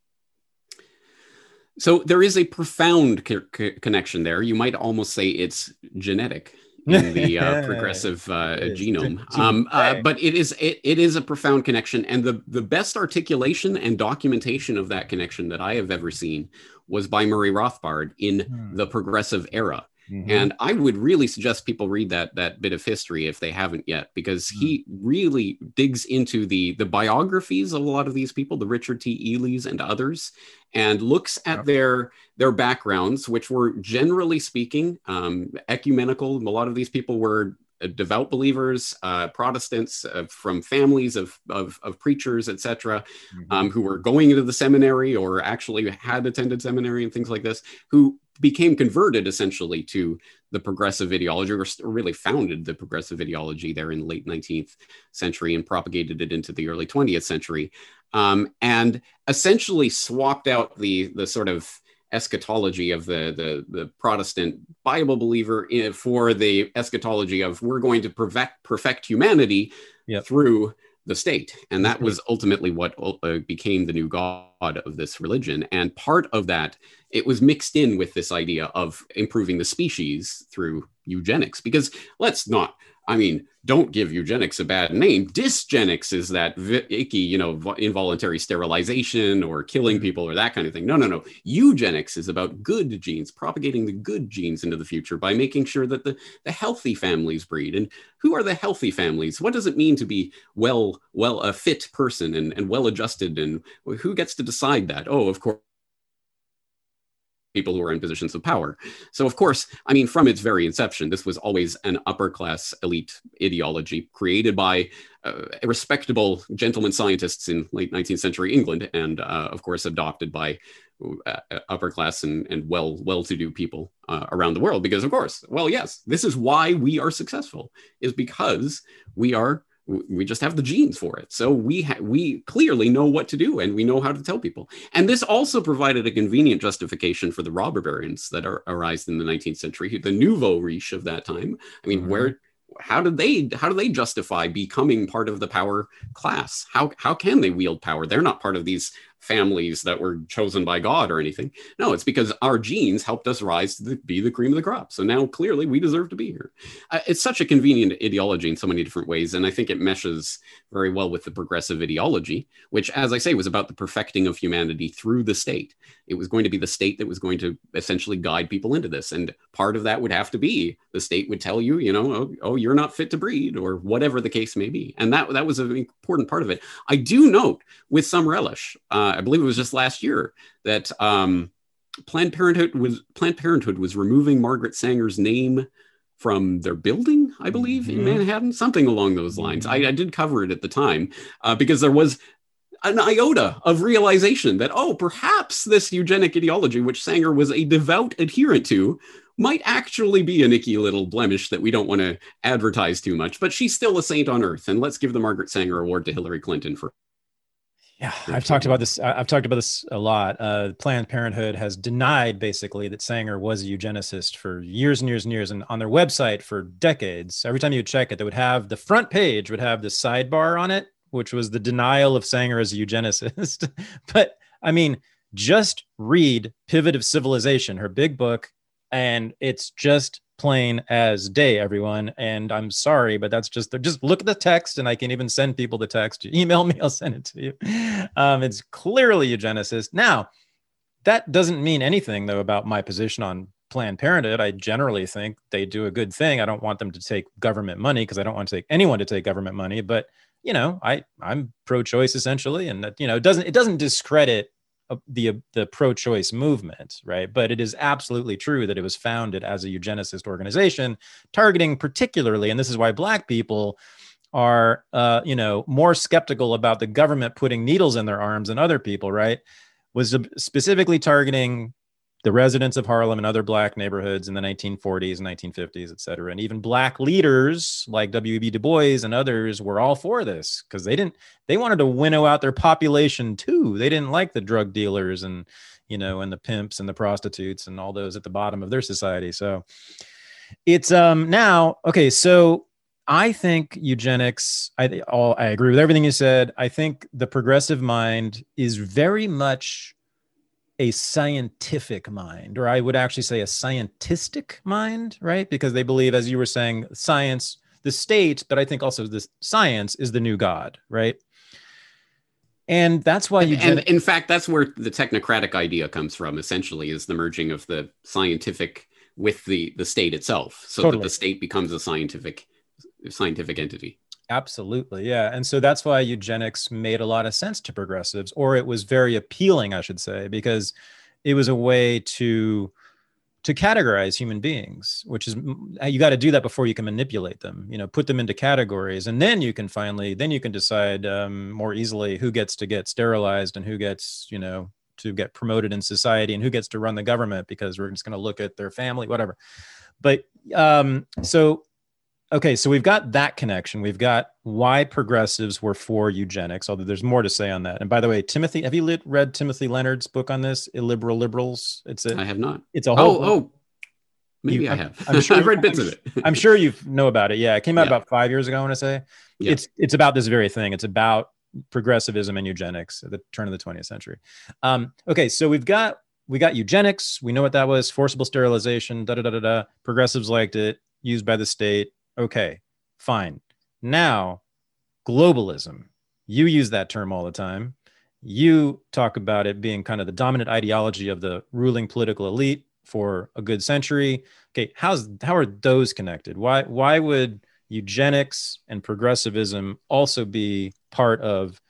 So, there is a profound co- co- connection there. You might almost say it's genetic in the uh, progressive uh, genome. Um, uh, but it is it, it is a profound connection, and the the best articulation and documentation of that connection that I have ever seen was by Murray Rothbard in hmm. the Progressive Era. Mm-hmm. And I would really suggest people read that that bit of history if they haven't yet, because mm-hmm. he really digs into the the biographies of a lot of these people, the Richard T. Ely's and others, and looks at yep. their their backgrounds, which were generally speaking um, ecumenical. A lot of these people were uh, devout believers, uh, Protestants uh, from families of, of, of preachers, etc., mm-hmm. um, who were going into the seminary or actually had attended seminary and things like this, who became converted essentially to the progressive ideology or really founded the progressive ideology there in the late 19th century and propagated it into the early 20th century um, and essentially swapped out the the sort of eschatology of the the, the Protestant Bible believer eh, for the eschatology of we're going to perfect perfect humanity yep. through the state. And that was ultimately what uh, became the new god of this religion. And part of that, it was mixed in with this idea of improving the species through eugenics. Because let's not I mean, don't give eugenics a bad name. Dysgenics is that icky, you know, involuntary sterilization or killing mm-hmm. people or that kind of thing. No, no, no. Eugenics is about good genes, propagating the good genes into the future by making sure that the, the healthy families breed. And who are the healthy families? What does it mean to be well, well, a fit person and, and well adjusted? And who gets to decide that? Oh, of course people who are in positions of power. So, of course, I mean, from its very inception, this was always an upper class elite ideology created by uh, respectable gentlemen scientists in late 19th century England, and uh, of course, adopted by uh, upper class and, and well well to do people uh, around the world. Because, of course, well, yes, this is why we are successful, is because we are we just have the genes for it. So we ha- we clearly know what to do and we know how to tell people. And this also provided a convenient justification for the robber barons that are arised in the 19th century the nouveau riche of that time. I mean mm-hmm. where how did they how do they justify becoming part of the power class? How how can they wield power? They're not part of these families that were chosen by God or anything. No, it's because our genes helped us rise to the, be the cream of the crop. So now clearly we deserve to be here. Uh, it's such a convenient ideology in so many different ways. And I think it meshes very well with the progressive ideology, which, as I say, was about the perfecting of humanity through the state. It was going to be the state that was going to essentially guide people into this. And part of that would have to be the state would tell you, you know, oh, oh you're not fit to breed or whatever the case may be. And that, that was an important part of it. I do note with some relish, uh, uh, I believe it was just last year that um, Planned Parenthood was Planned Parenthood was removing Margaret Sanger's name from their building, I believe, mm-hmm. in Manhattan, something along those lines. I, I, did cover it at the time uh, because there was an iota of realization that, oh, perhaps this eugenic ideology, which Sanger was a devout adherent to, might actually be a nicky little blemish that we don't want to advertise too much. But she's still a saint on earth. And let's give the Margaret Sanger Award to Hillary Clinton for yeah, I've talked about this. I've talked about this a lot. Uh, Planned Parenthood has denied basically that Sanger was a eugenicist for years and years and years, and on their website for decades. Every time you check it, they would have the front page would have the sidebar on it, which was the denial of Sanger as a eugenicist. but I mean, just read Pivot of Civilization, her big book, and it's just plain as day, everyone. And I'm sorry, but that's just just look at the text, and I can even send people the text. Email me, I'll send it to you. Um, it's clearly eugenicist. Now, that doesn't mean anything though about my position on Planned Parenthood. I generally think they do a good thing. I don't want them to take government money because I don't want to take anyone to take government money. But you know, I I'm pro-choice essentially, and that you know it doesn't it doesn't discredit the the pro-choice movement, right? But it is absolutely true that it was founded as a eugenicist organization, targeting particularly, and this is why Black people are, uh, you know, more skeptical about the government putting needles in their arms than other people, right? Was specifically targeting the residents of Harlem and other black neighborhoods in the 1940s and 1950s, et cetera. And even black leaders like W.E.B. Du Bois and others were all for this because they didn't, they wanted to winnow out their population too. They didn't like the drug dealers and, you know, and the pimps and the prostitutes and all those at the bottom of their society. So it's um now, okay, so I think eugenics, I all I agree with everything you said. I think the progressive mind is very much a scientific mind, or I would actually say a scientistic mind, right? Because they believe, as you were saying, science, the state, but I think also the science is the new God, right? And that's why you. And, and in fact, that's where the technocratic idea comes from. Essentially, is the merging of the scientific with the the state itself, so totally. that the state becomes a scientific scientific entity. Absolutely. Yeah. And so that's why eugenics made a lot of sense to progressives, or it was very appealing, I should say, because it was a way to to categorize human beings which is you got to do that before you can manipulate them you know put them into categories and then you can finally then you can decide um, more easily who gets to get sterilized and who gets you know to get promoted in society and who gets to run the government because we're just going to look at their family whatever but um, so okay, so we've got that connection. We've got why progressives were for eugenics, although there's more to say on that. And by the way, Timothy, have you lit, read Timothy Leonard's book on this, Illiberal Liberals? It's a, I have not. It's a whole. Oh, oh. Maybe You- I I'm- have. I'm sure- I've read bits of it. I'm sure you know about it. Yeah, it came out Yeah. about five years ago. I want to say Yeah. it's it's about this very thing. It's about progressivism and eugenics at the turn of the 20th century. Um, okay, so we've got we got eugenics. We know what that was. Forcible sterilization. Da da da da da. Progressives liked it. Used by the state. Okay, fine. Now, globalism. You use that term all the time. You talk about it being kind of the dominant ideology of the ruling political elite for a good century. Okay, how's how are those connected? Why why would eugenics and progressivism also be part of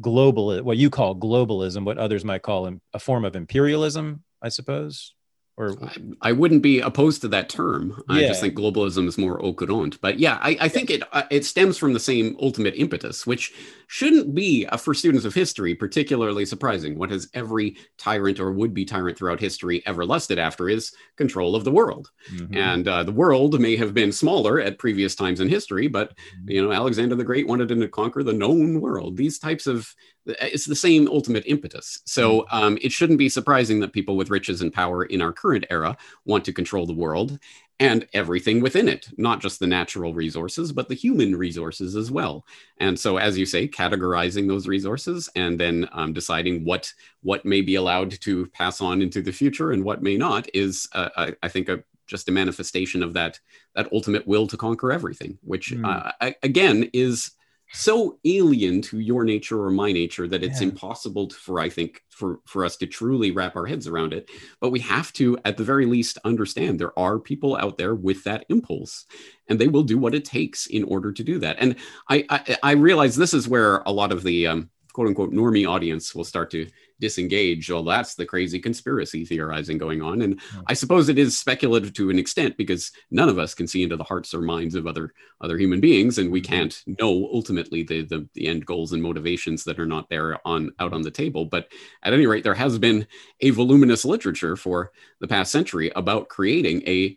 global what you call globalism, what others might call a form of imperialism, I suppose? Or I, I wouldn't be opposed to that term. I just think globalism is more au courant. But yeah, I, I think it uh, it stems from the same ultimate impetus, which shouldn't be uh, for students of history particularly surprising. What has every tyrant or would-be tyrant throughout history ever lusted after is control of the world. Mhm. And uh, the world may have been smaller at previous times in history, but you know Alexander the Great wanted to conquer the known world. These types of it's the same ultimate impetus. So um, it shouldn't be surprising that people with riches and power in our current era want to control the world and everything within it, not just the natural resources, but the human resources as well. And so, as you say, categorizing those resources and then um, deciding what what may be allowed to pass on into the future and what may not is, uh, I, I think, a just a manifestation of that that ultimate will to conquer everything, which Mm. uh, I- again is so alien to your nature or my nature that it's Yeah. impossible for I think for for us to truly wrap our heads around it. But we have to, at the very least, understand there are people out there with that impulse, and they will do what it takes in order to do that. And I I, I realize this is where a lot of the um, quote unquote normie audience will start to disengage. Well, that's the crazy conspiracy theorizing going on. And Hmm. I suppose it is speculative to an extent because none of us can see into the hearts or minds of other other human beings, and we Mhm. can't know ultimately the, the the end goals and motivations that are not there on out on the table. But at any rate, there has been a voluminous literature for the past century about creating a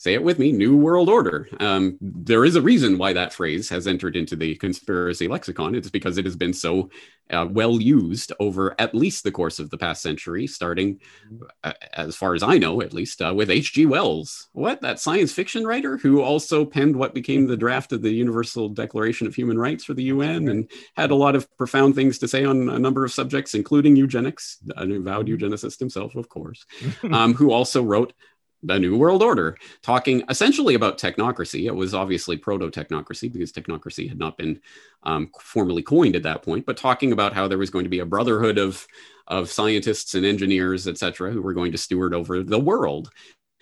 say it with me new world order. Um, there is a reason why that phrase has entered into the conspiracy lexicon. It's because it has been so uh, well used over at least the course of the past century starting uh, as far as i know at least uh, with hg wells. What? That science fiction writer who also penned what became the draft of the universal declaration of human rights for the un and had a lot of profound things to say on a number of subjects including eugenics an avowed eugenicist himself of course um, who also wrote the New World Order, talking essentially about technocracy. It was obviously proto technocracy because technocracy had not been um, formally coined at that point, but talking about how there was going to be a brotherhood of, of scientists and engineers, et cetera, who were going to steward over the world.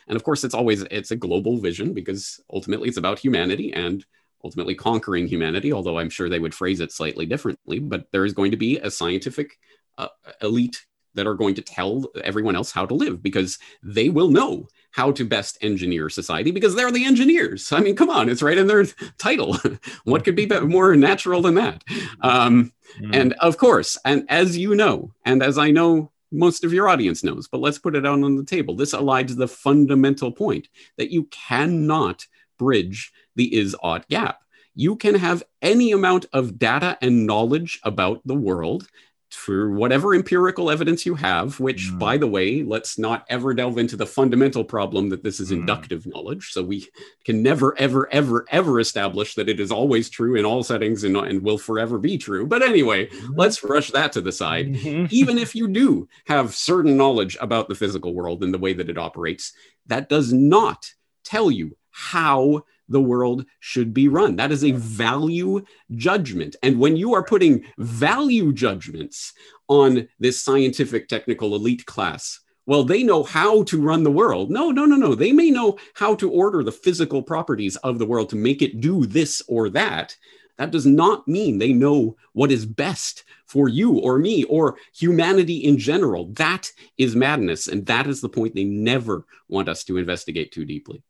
And of course, it's always it's a global vision because ultimately it's about humanity and ultimately conquering humanity. Although I'm sure they would phrase it slightly differently, but there is going to be a scientific uh, elite that are going to tell everyone else how to live because they will know how to best engineer society because they're the engineers. I mean, come on, it's right in their title. what could be more natural than that? Um, Mm. and of course, and as you know, and as I know most of your audience knows, but let's put it out on the table. This aligns the fundamental point that you cannot bridge the is ought gap. You can have any amount of data and knowledge about the world for whatever empirical evidence you have, which, Mm. by the way, let's not ever delve into the fundamental problem that this is Mm. inductive knowledge. So we can never, ever, ever, ever establish that it is always true in all settings and, and will forever be true. But anyway, let's rush that to the side. Mhm. Even if you do have certain knowledge about the physical world and the way that it operates, that does not tell you how the world should be run. That is a value judgment. And when you are putting value judgments on this scientific technical elite class, well, they know how to run the world. No, no, no, no. They may know how to order the physical properties of the world to make it do this or that. That does not mean they know what is best for you or me or humanity in general. That is madness. And that is the point they never want us to investigate too deeply.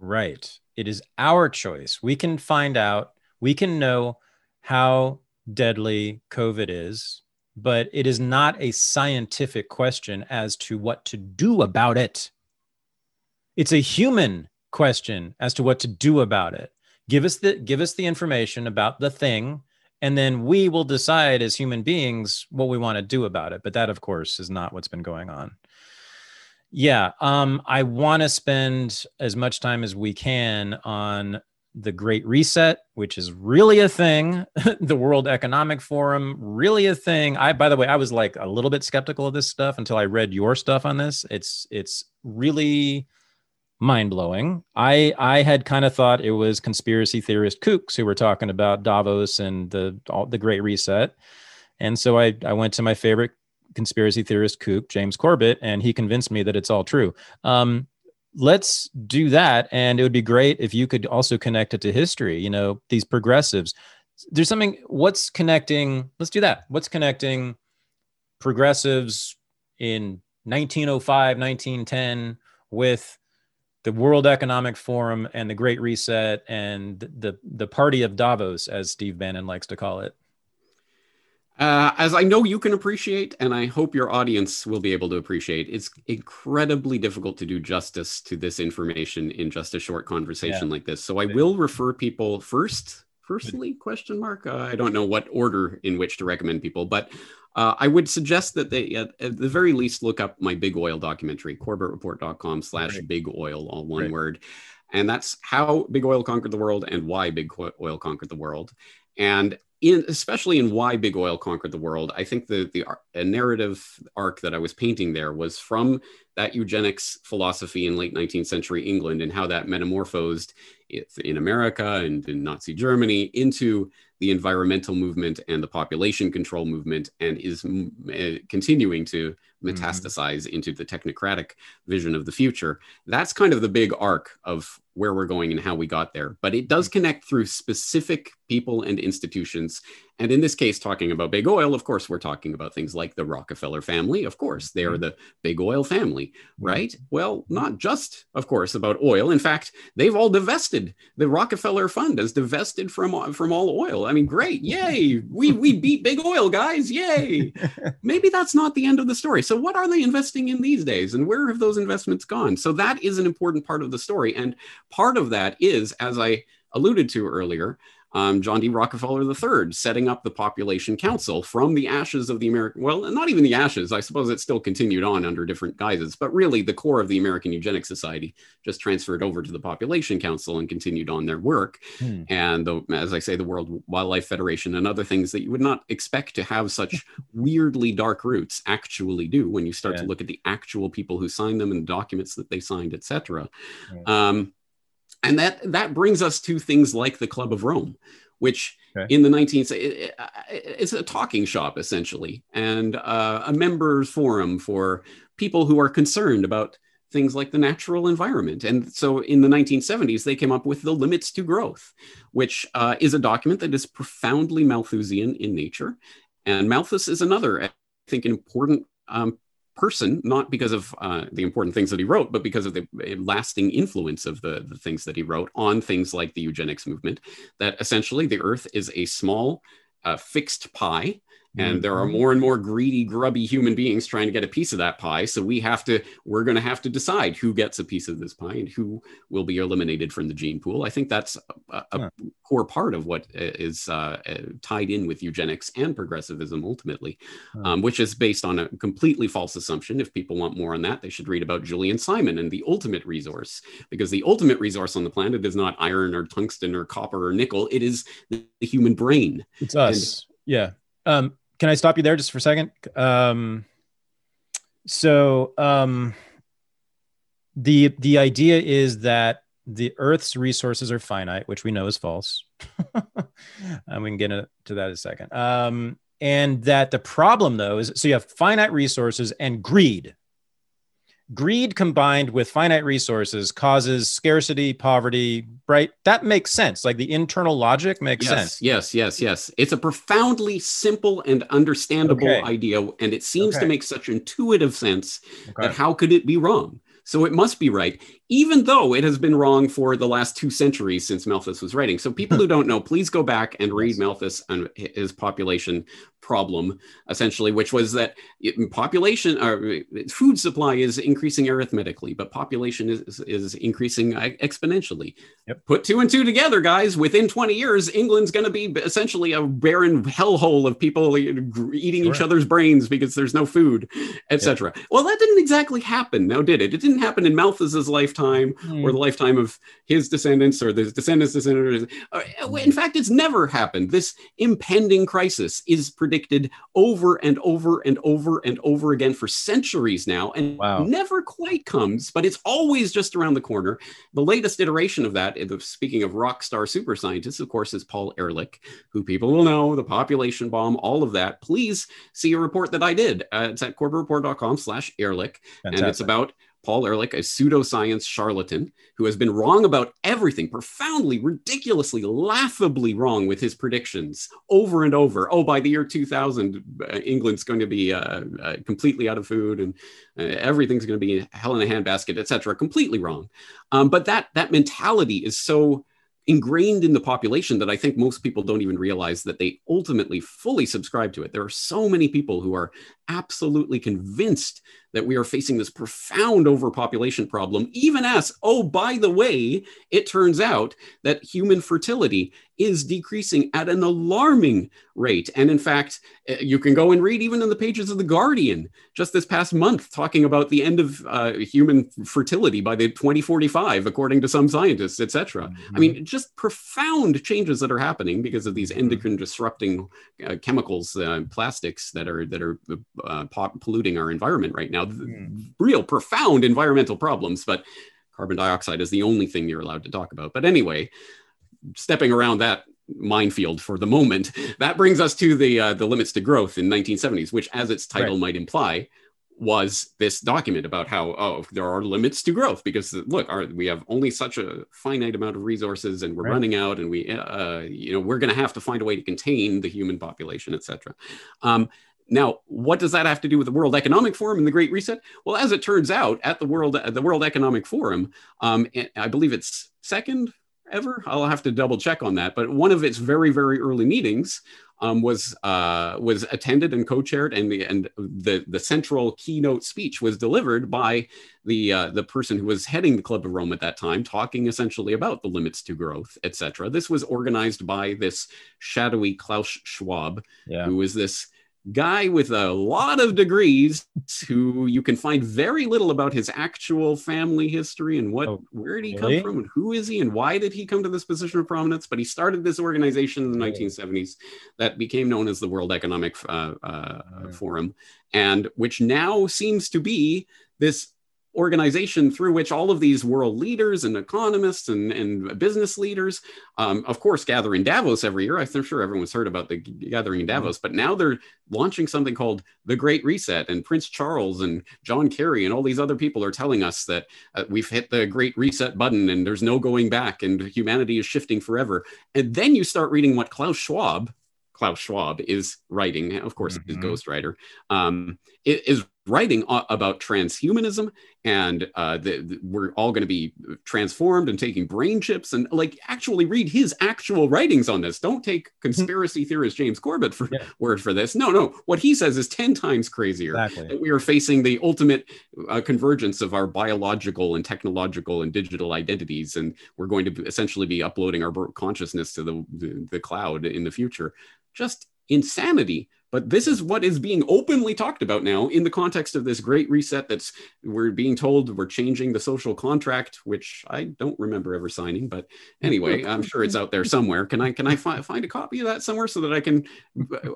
Right. It is our choice. We can find out, we can know how deadly COVID is, but it is not a scientific question as to what to do about it. It's a human question as to what to do about it. give us the give us the information about the thing and then we will decide as human beings what we want to do about it but that of course is not what's been going on yeah um i want to spend as much time as we can on the great reset which is really a thing. The world economic forum really a thing. I by the way i was like a little bit skeptical of this stuff until i read your stuff on this. It's it's really mind blowing. I I had kind of thought it was conspiracy theorist kooks who were talking about Davos and the all, the Great Reset, and so I I went to my favorite conspiracy theorist kook, James Corbett, and he convinced me that it's all true. Um, let's do that, and it would be great if you could also connect it to history. You know, these progressives. There's something. What's connecting? Let's do that. What's connecting progressives in 1905, 1910 with the World Economic Forum and the Great Reset and the the party of Davos, as Steve Bannon likes to call it? Uh, as I know you can appreciate, and I hope your audience will be able to appreciate, it's incredibly difficult to do justice to this information in just a short conversation yeah. like this. So I will refer people first firstly question mark uh, i don't know what order in which to recommend people but uh, i would suggest that they at, at, the very least look up my big oil documentary corbettreport.com slash big oil all one right. word and that's how big oil conquered the world and why big oil conquered the world and in especially in why big oil conquered the world i think the the narrative arc that i was painting there was from that eugenics philosophy in late 19th century england and how that metamorphosed in america and in nazi germany into the environmental movement and the population control movement and is uh, continuing to mm-hmm. metastasize mm-hmm. into the technocratic vision of the future that's kind of the big arc of where we're going and how we got there. But it does connect through specific people and institutions. And in this case, talking about big oil, of course, we're talking about things like the Rockefeller family. Of course, they are mm-hmm. the big oil family, right? Well, not just, of course, about oil. In fact, they've all divested. The Rockefeller fund has divested from, from all oil. I mean, great. Yay. We, we beat big oil, guys. Yay. Maybe that's not the end of the story. So, what are they investing in these days? And where have those investments gone? So, that is an important part of the story. And part of that is, as I alluded to earlier, um, John D. Rockefeller III setting up the Population Council from the ashes of the American, well, not even the ashes, I suppose it still continued on under different guises, but really the core of the American Eugenics Society just transferred over to the Population Council and continued on their work. Hmm. And the, as I say, the World Wildlife Federation and other things that you would not expect to have such weirdly dark roots actually do when you start yeah. to look at the actual people who signed them and the documents that they signed, etc. Yeah. Um, and that that brings us to things like the Club of Rome, which okay. in the 19th it, it's a talking shop essentially, and uh, a members forum for people who are concerned about things like the natural environment. And so in the 1970s, they came up with the Limits to Growth, which uh, is a document that is profoundly Malthusian in nature. And Malthus is another, I think, important um, person, not because of uh, the important things that he wrote, but because of the lasting influence of the, the things that he wrote on things like the eugenics movement, that essentially the earth is a small uh, fixed pie and mm-hmm. there are more and more greedy grubby human beings trying to get a piece of that pie. So we have to we're going to have to decide who gets a piece of this pie and who will be eliminated from the gene pool. I think that's a, a yeah. core part of what is uh, uh, tied in with eugenics and progressivism ultimately um, which is based on a completely false assumption. If people want more on that they should read about julian simon and the ultimate resource because the ultimate resource on the planet is not iron or tungsten or copper or nickel. It is the, the human brain. It's us. And, yeah. Um, can I stop you there just for a second? Um, so um, the the idea is that the Earth's resources are finite, which we know is false. and we can get into that in a second. Um, and that the problem, though, is so you have finite resources and greed greed combined with finite resources causes scarcity, poverty, right? That makes sense. Like the internal logic makes yes, sense. Yes, yes, yes. It's a profoundly simple and understandable okay. idea. And it seems okay. to make such intuitive sense okay. that how could it be wrong? so it must be right, even though it has been wrong for the last two centuries since Malthus was writing. So people who don't know, please go back and read Malthus and his population problem, essentially, which was that population or uh, food supply is increasing arithmetically, but population is, is increasing exponentially. Yep. Put two and two together, guys. Within 20 years, England's going to be essentially a barren hellhole of people eating sure. each other's brains because there's no food, etc. Yep. Well, that didn't exactly happen, now did it? It didn't happen in Malthus's lifetime mm. or the lifetime of his descendants or the descendants' descendants. Uh, in fact, it's never happened. This impending crisis is predicted over and over and over and over again for centuries now and wow. never quite comes, but it's always just around the corner. The latest iteration of that, speaking of rock star super scientists, of course, is Paul Ehrlich, who people will know, the population bomb, all of that. Please see a report that I did. Uh, it's at corbettreport.com slash Ehrlich, and it's about Paul Ehrlich, a pseudoscience charlatan who has been wrong about everything, profoundly, ridiculously, laughably wrong with his predictions over and over. Oh, by the year 2000, uh, England's going to be uh, uh, completely out of food and uh, everything's going to be hell in a handbasket, etc. Completely wrong. Um, but that that mentality is so ingrained in the population that I think most people don't even realize that they ultimately fully subscribe to it. There are so many people who are absolutely convinced that we are facing this profound overpopulation problem, even as, oh, by the way, it turns out that human fertility is decreasing at an alarming rate. And in fact, eh, you can go and read even in the pages of The Guardian just this past month talking about the end of uh, human fertility by the 2045, according to some scientists, etc. Mm-hmm. I mean, just profound changes that are happening because of these mm-hmm. endocrine disrupting uh, chemicals, uh, plastics that are that are uh, polluting our environment right now. Mm. Real profound environmental problems, but carbon dioxide is the only thing you're allowed to talk about. But anyway, stepping around that minefield for the moment, that brings us to the uh, the limits to growth in 1970s, which, as its title right. might imply, was this document about how oh there are limits to growth because look our, we have only such a finite amount of resources and we're right. running out and we uh, you know we're going to have to find a way to contain the human population etc um, now, what does that have to do with the World Economic Forum and the Great Reset? Well, as it turns out, at the World the World Economic Forum, um, I believe it's second ever. I'll have to double check on that. But one of its very very early meetings um, was uh, was attended and co-chaired, and the and the the central keynote speech was delivered by the uh, the person who was heading the Club of Rome at that time, talking essentially about the limits to growth, etc. This was organized by this shadowy Klaus Schwab, yeah. who was this guy with a lot of degrees who you can find very little about his actual family history and what oh, where did he really? come from and who is he and why did he come to this position of prominence? But he started this organization in the 1970s that became known as the world economic uh, uh, forum and which now seems to be this organization through which all of these world leaders and economists and, and business leaders, um, of course, gather in Davos every year. I'm sure everyone's heard about the gathering in mm-hmm. Davos, but now they're launching something called the Great Reset. And Prince Charles and John Kerry and all these other people are telling us that uh, we've hit the Great Reset button and there's no going back and humanity is shifting forever. And then you start reading what Klaus Schwab, Klaus Schwab is writing, of course, mm-hmm. his ghostwriter, um, is writing about transhumanism and uh, the, the, we're all going to be transformed and taking brain chips and like actually read his actual writings on this. Don't take hmm. conspiracy theorist James Corbett for yeah. word for this. No, no. What he says is 10 times crazier. Exactly. That we are facing the ultimate uh, convergence of our biological and technological and digital identities. And we're going to essentially be uploading our consciousness to the, the, the cloud in the future. Just insanity but this is what is being openly talked about now in the context of this great reset that's we're being told we're changing the social contract, which I don't remember ever signing. But anyway, I'm sure it's out there somewhere. Can I can I fi- find a copy of that somewhere so that I can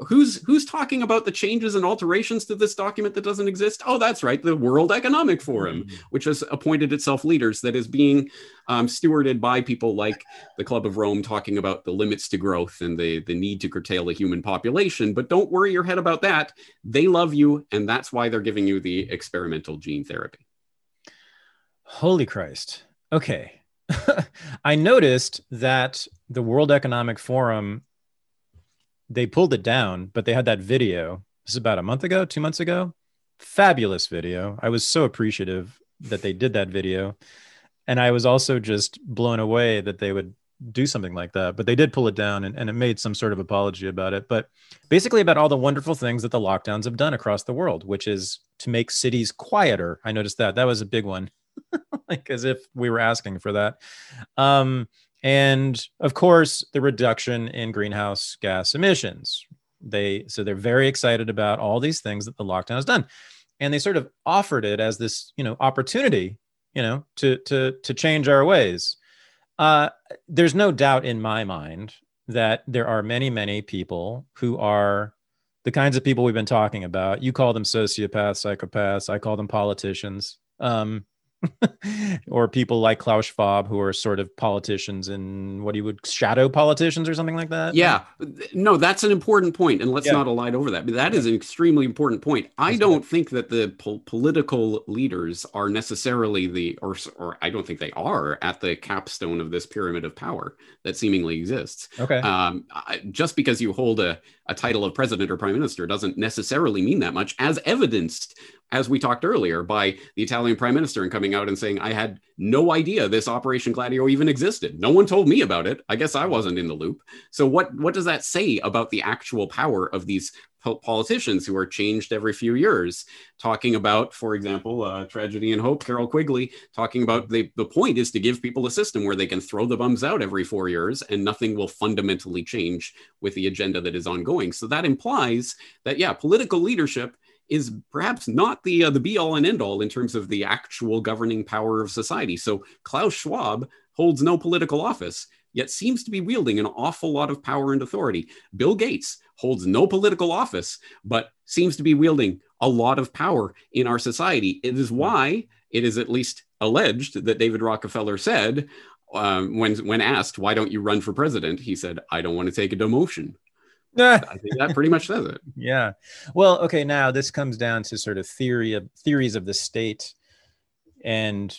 who's who's talking about the changes and alterations to this document that doesn't exist? Oh, that's right, the World Economic Forum, mm-hmm. which has appointed itself leaders that is being um, stewarded by people like the Club of Rome talking about the limits to growth and the, the need to curtail the human population. But don't worry your head about that. They love you, and that's why they're giving you the experimental gene therapy. Holy Christ. Okay. I noticed that the World Economic Forum, they pulled it down, but they had that video. This is about a month ago, two months ago. Fabulous video. I was so appreciative that they did that video, and I was also just blown away that they would do something like that. But they did pull it down, and, and it made some sort of apology about it. But basically, about all the wonderful things that the lockdowns have done across the world, which is to make cities quieter. I noticed that that was a big one, like as if we were asking for that. Um, and of course, the reduction in greenhouse gas emissions. They so they're very excited about all these things that the lockdown has done, and they sort of offered it as this you know opportunity you know to to to change our ways. Uh, there's no doubt in my mind that there are many many people who are the kinds of people we've been talking about. You call them sociopaths, psychopaths. I call them politicians. Um, or people like Klaus Schwab who are sort of politicians and what you would shadow politicians or something like that. Yeah, no, that's an important point, and let's yeah. not elide over that. But that is an extremely important point. I that's don't good. think that the po- political leaders are necessarily the, or or I don't think they are at the capstone of this pyramid of power that seemingly exists. Okay. Um, just because you hold a a title of president or prime minister doesn't necessarily mean that much, as evidenced as we talked earlier, by the Italian prime minister and coming out and saying, I had no idea this Operation Gladio even existed. No one told me about it. I guess I wasn't in the loop. So what, what does that say about the actual power of these politicians who are changed every few years, talking about, for example, uh, Tragedy and Hope, Carroll Quigley, talking about the, the point is to give people a system where they can throw the bums out every four years and nothing will fundamentally change with the agenda that is ongoing. So that implies that, yeah, political leadership is perhaps not the uh, the be all and end all in terms of the actual governing power of society. So Klaus Schwab holds no political office, yet seems to be wielding an awful lot of power and authority. Bill Gates holds no political office, but seems to be wielding a lot of power in our society. It is why it is at least alleged that David Rockefeller said, um, when when asked why don't you run for president, he said, "I don't want to take a demotion." I think that pretty much says it. Yeah. Well, okay. Now this comes down to sort of theory of theories of the state, and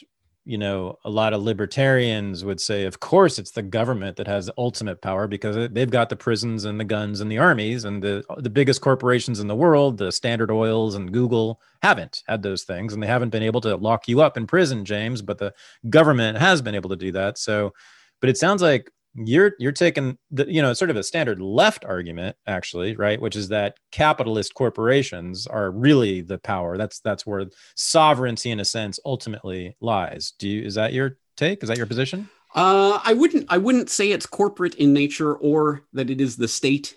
you know, a lot of libertarians would say, of course, it's the government that has ultimate power because they've got the prisons and the guns and the armies, and the the biggest corporations in the world, the Standard Oils and Google, haven't had those things, and they haven't been able to lock you up in prison, James. But the government has been able to do that. So, but it sounds like you're you're taking the you know sort of a standard left argument actually right which is that capitalist corporations are really the power. That's that's where sovereignty in a sense ultimately lies. Do you is that your take? Is that your position? Uh, i wouldn't i wouldn't say it's corporate in nature or that it is the state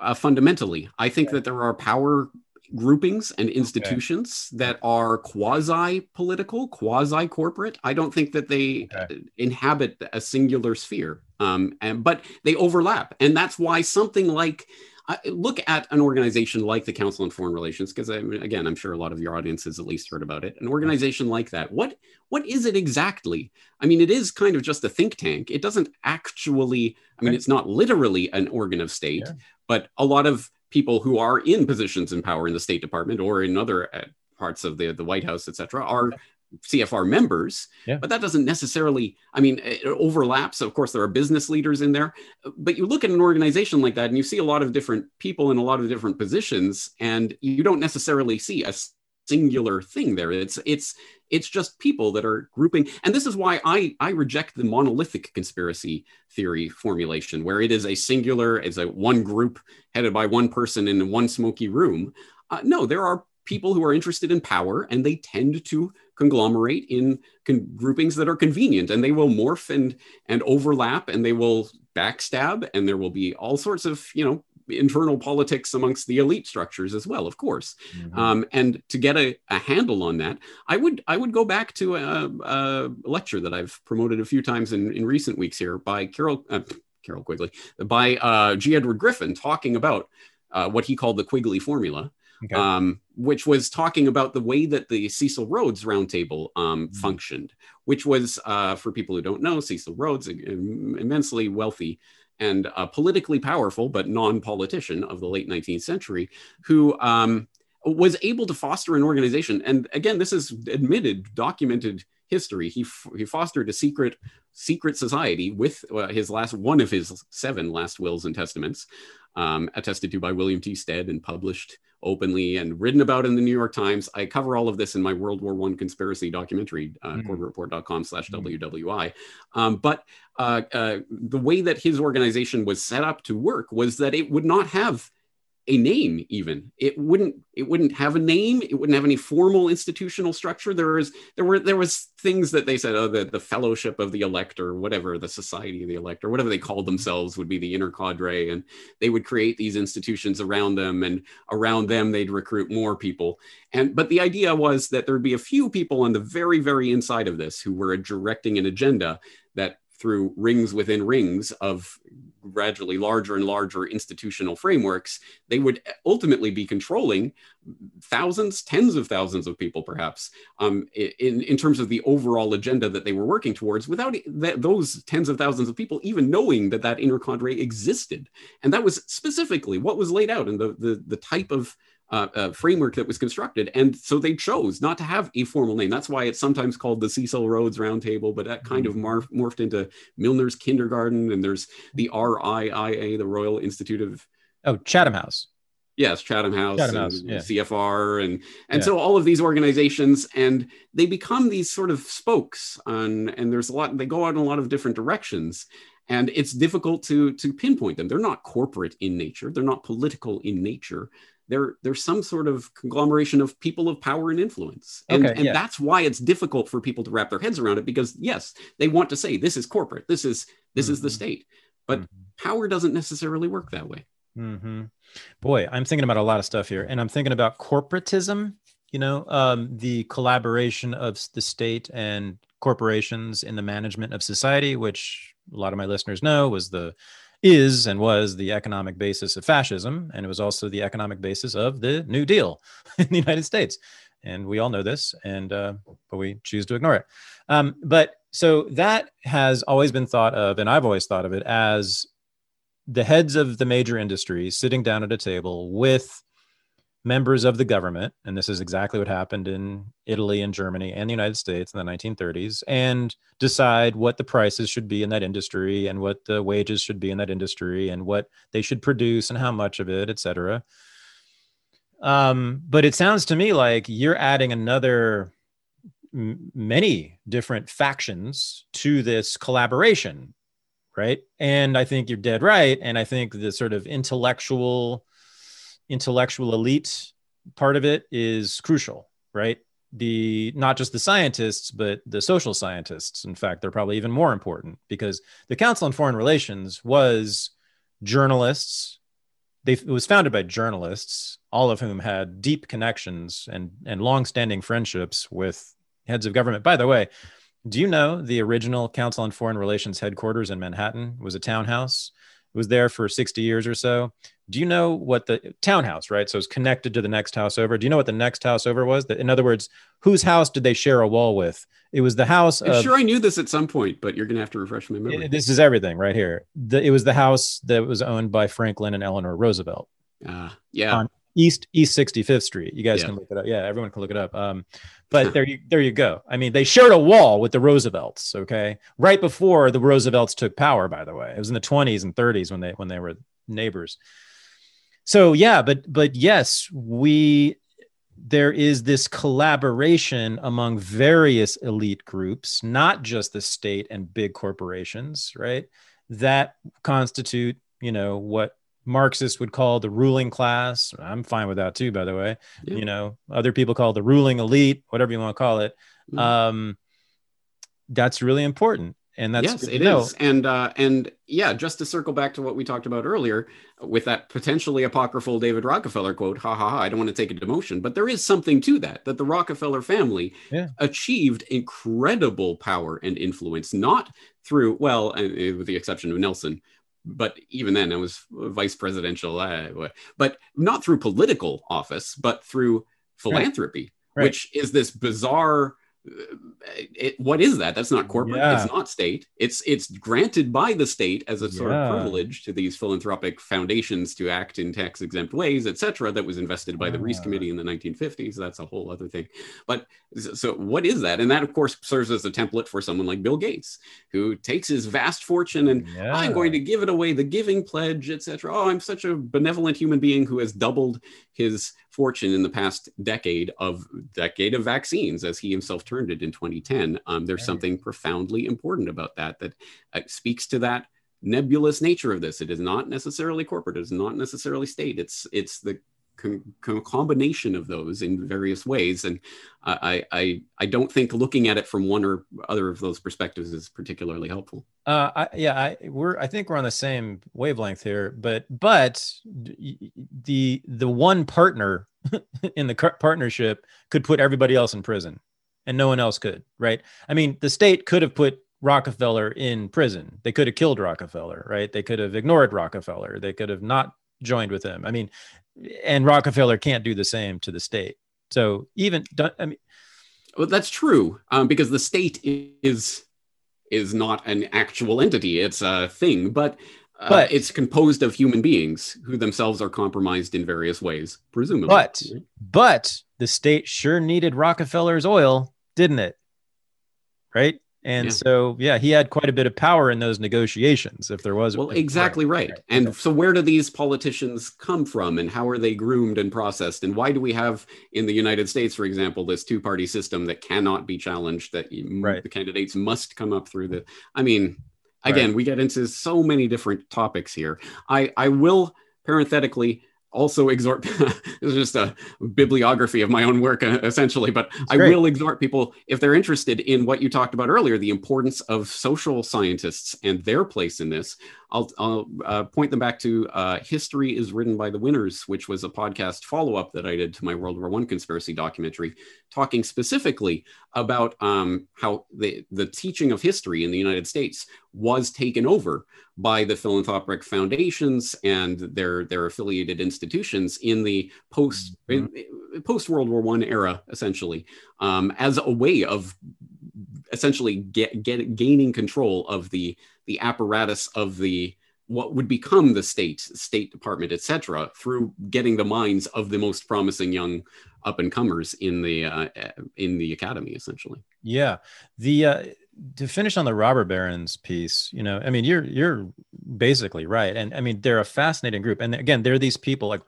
uh, fundamentally. I think that there are power groupings and institutions okay. that are quasi political, quasi corporate. I don't think that they okay. inhabit a singular sphere, um, and, but they overlap. And that's why something like uh, look at an organization like the Council on Foreign Relations, because again, I'm sure a lot of your audience has at least heard about it. An organization like that, what what is it exactly? I mean, it is kind of just a think tank. It doesn't actually. I mean, it's not literally an organ of state, yeah. but a lot of people who are in positions in power in the State Department or in other uh, parts of the, the White House, et cetera, are CFR members, yeah. but that doesn't necessarily, I mean, it overlaps. Of course, there are business leaders in there, but you look at an organization like that and you see a lot of different people in a lot of different positions, and you don't necessarily see a singular thing there. It's it's it's just people that are grouping, and this is why I I reject the monolithic conspiracy theory formulation, where it is a singular, it's a one group headed by one person in one smoky room. Uh, no, there are people who are interested in power, and they tend to conglomerate in con- groupings that are convenient, and they will morph and and overlap, and they will backstab, and there will be all sorts of you know internal politics amongst the elite structures as well, of course. Mm-hmm. Um, and to get a, a, handle on that, I would I would go back to a, a lecture that I've promoted a few times in, in recent weeks here by Carroll uh, Carroll Quigley by uh, G. Edward Griffin talking about uh, what he called the Quigley formula. Okay. Um, which was talking about the way that the Cecil Rhodes Roundtable um, mm-hmm. functioned, which was, uh, for people who don't know, Cecil Rhodes, an immensely wealthy and a politically powerful but non-politician of the late 19th century who um, was able to foster an organization. And again this is admitted documented history. He, he fostered a secret secret society with uh, his last one of his seven last wills and testaments um, attested to by William T. Stead and published openly and written about in the New York Times. I cover all of this in my World War One conspiracy documentary, uh, mm. corbettreport.com slash mm. WWI. Um, but uh, uh, the way that his organization was set up to work was that it would not have a name even. It wouldn't it wouldn't have a name. It wouldn't have any formal institutional structure. There was there were there was things that they said oh the, the fellowship of the elect or whatever the society of the elect or whatever they called themselves would be the inner cadre. And they would create these institutions around them and around them they'd recruit more people. And but the idea was that there'd be a few people on the very very inside of this who were directing an agenda that through rings within rings of gradually larger and larger institutional frameworks, they would ultimately be controlling thousands, tens of thousands of people, perhaps, um, in, in terms of the overall agenda that they were working towards, without th- those tens of thousands of people even knowing that that inner cadre existed. And that was specifically what was laid out in the, the, the type of uh, uh, framework that was constructed. And so they chose not to have a formal name. That's why it's sometimes called the Cecil Rhodes Roundtable, but that kind mm-hmm. of morphed into Milner's Kindergarten. And there's the RIIA, the Royal Institute of. Oh, Chatham House. Yes, Chatham House, Chatham House yeah. CFR, and and yeah. so all of these organizations, and they become these sort of spokes on, and there's a lot. They go out in a lot of different directions, and it's difficult to to pinpoint them. They're not corporate in nature. They're not political in nature they're they're some sort of conglomeration of people of power and influence and, okay, and yeah. that's why it's difficult for people to wrap their heads around it because yes they want to say this is corporate this is this mm-hmm. is the mm-hmm. state but mm-hmm. power doesn't necessarily work that way mm-hmm. boy i'm thinking about a lot of stuff here and i'm thinking about corporatism you know um, the collaboration of the state and corporations in the management of society which a lot of my listeners know was the is and was the economic basis of fascism, and it was also the economic basis of the New Deal in the United States. And we all know this, and uh, but we choose to ignore it. Um, but so that has always been thought of, and I've always thought of it as the heads of the major industries sitting down at a table with members of the government, and this is exactly what happened in Italy and Germany and the United States in the 1930s, and decide what the prices should be in that industry and what the wages should be in that industry and what they should produce and how much of it, et cetera. Um, but it sounds to me like you're adding another many different factions to this collaboration, right? And I think you're dead right. And I think the sort of intellectual intellectual elite part of it is crucial, right? The not just the scientists, but the social scientists. In fact, they're probably even more important because the Council on Foreign Relations was journalists. They, it was founded by journalists, all of whom had deep connections and and long-standing friendships with heads of government. By the way, do you know the original Council on Foreign Relations headquarters in Manhattan was a townhouse? It was there for 60 years or so do you know what the townhouse, right? So it's connected to the next house over. Do you know what the next house over was? That, in other words, whose house did they share a wall with? It was the house. I'm of, sure I knew this at some point, but you're going to have to refresh my memory. This is everything right here. The, it was the house that was owned by Franklin and Eleanor Roosevelt. Uh, yeah. On East East 65th Street. You guys yeah. can look it up. Yeah, everyone can look it up. Um, but there you there you go. I mean, they shared a wall with the Roosevelts. Okay, right before the Roosevelts took power. By the way, it was in the 20s and 30s when they when they were neighbors so yeah but but yes we there is this collaboration among various elite groups not just the state and big corporations right? That constitute you know what marxists would call the ruling class. I'm fine with that too by the way. Yeah. you know other people call the ruling elite whatever you want to call it. Mm. um that's really important and that's yes it is and uh and yeah just to circle back to what we talked about earlier with that potentially apocryphal david rockefeller quote ha ha ha i don't want to take a demotion but there is something to that that the rockefeller family yeah. achieved incredible power and influence not through well uh, with the exception of nelson but even then it was vice presidential uh, but not through political office but through philanthropy right. Right. which is this bizarre it, what is that? That's not corporate. Yeah. It's not state. It's it's granted by the state as a sort yeah. of privilege to these philanthropic foundations to act in tax exempt ways, etc. That was invested by the Reece Committee in the 1950s. That's a whole other thing. But so what is that? And that of course serves as a template for someone like Bill Gates, who takes his vast fortune and yeah. I'm going to give it away, the giving pledge, etc. Oh, I'm such a benevolent human being who has doubled his fortune in the past decade of decade of vaccines, as he himself termed it in 2010. Um, there's right. something profoundly important about that that uh, speaks to that nebulous nature of this. It is not necessarily corporate. It is not necessarily state. It's it's the com- combination of those in various ways. And I, I, I don't think looking at it from one or other of those perspectives is particularly helpful. Uh, I, yeah, I, we're, I think we're on the same wavelength here, but, but the, the one partner in the partnership could put everybody else in prison and no one else could, right? I mean, the state could have put Rockefeller in prison. They could have killed Rockefeller, right? They could have ignored Rockefeller. They could have not joined with him. I mean, and Rockefeller can't do the same to the state. So even I mean, well, that's true um, because the state is is not an actual entity; it's a thing, but. Uh, but it's composed of human beings who themselves are compromised in various ways, presumably. But but the state sure needed Rockefeller's oil, didn't it? Right? And yeah. so, yeah, he had quite a bit of power in those negotiations. If there was, well, exactly right. right. And so, where do these politicians come from, and how are they groomed and processed, and why do we have in the United States, for example, this two-party system that cannot be challenged? That right. the candidates must come up through the. I mean, again, right. we get into so many different topics here. I I will parenthetically also exhort this is just a bibliography of my own work uh, essentially but That's i great. will exhort people if they're interested in what you talked about earlier the importance of social scientists and their place in this I'll, I'll uh, point them back to uh, History is Written by the Winners, which was a podcast follow up that I did to my World War One conspiracy documentary, talking specifically about um, how the, the teaching of history in the United States was taken over by the philanthropic foundations and their, their affiliated institutions in the post mm-hmm. post World War One era, essentially, um, as a way of essentially get, get gaining control of the the apparatus of the what would become the state state department etc through getting the minds of the most promising young up and comers in the uh, in the academy essentially yeah the uh, to finish on the robber barons piece you know i mean you're you're basically right. And i mean they're a fascinating group. And again they're these people like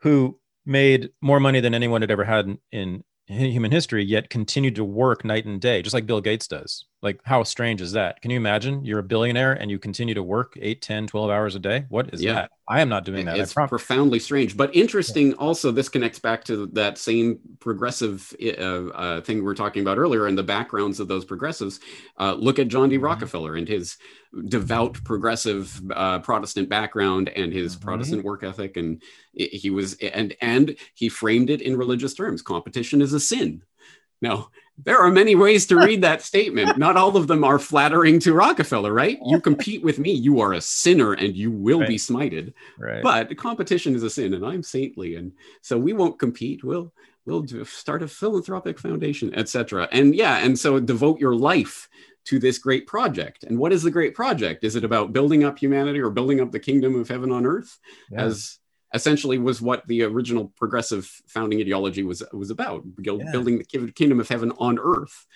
who made more money than anyone had ever had in, in human history yet continued to work night and day just like bill gates does like how strange is that? Can you imagine? You're a billionaire and you continue to work 8 10 12 hours a day? What is yeah. that? I am not doing that it's profoundly strange. But interesting also this connects back to that same progressive uh, uh, thing we were talking about earlier and the backgrounds of those progressives. Uh, look at john d. Mm-hmm. rockefeller and his devout progressive uh, protestant background and his mm-hmm. protestant work ethic. And he was and and he framed it in religious terms. Competition is a sin. Now there are many ways to read that statement. Not all of them are flattering to Rockefeller, right? You compete with me, you are a sinner and you will right. be smited. Right. But competition is a sin and I'm saintly and so we won't compete. We'll we'll start a philanthropic foundation, etc. And yeah, and so devote your life to this great project. And what is the great project? Is it about building up humanity or building up the kingdom of heaven on earth? Yeah. As essentially was what the original progressive founding ideology was was about yeah. building the kingdom of heaven on earth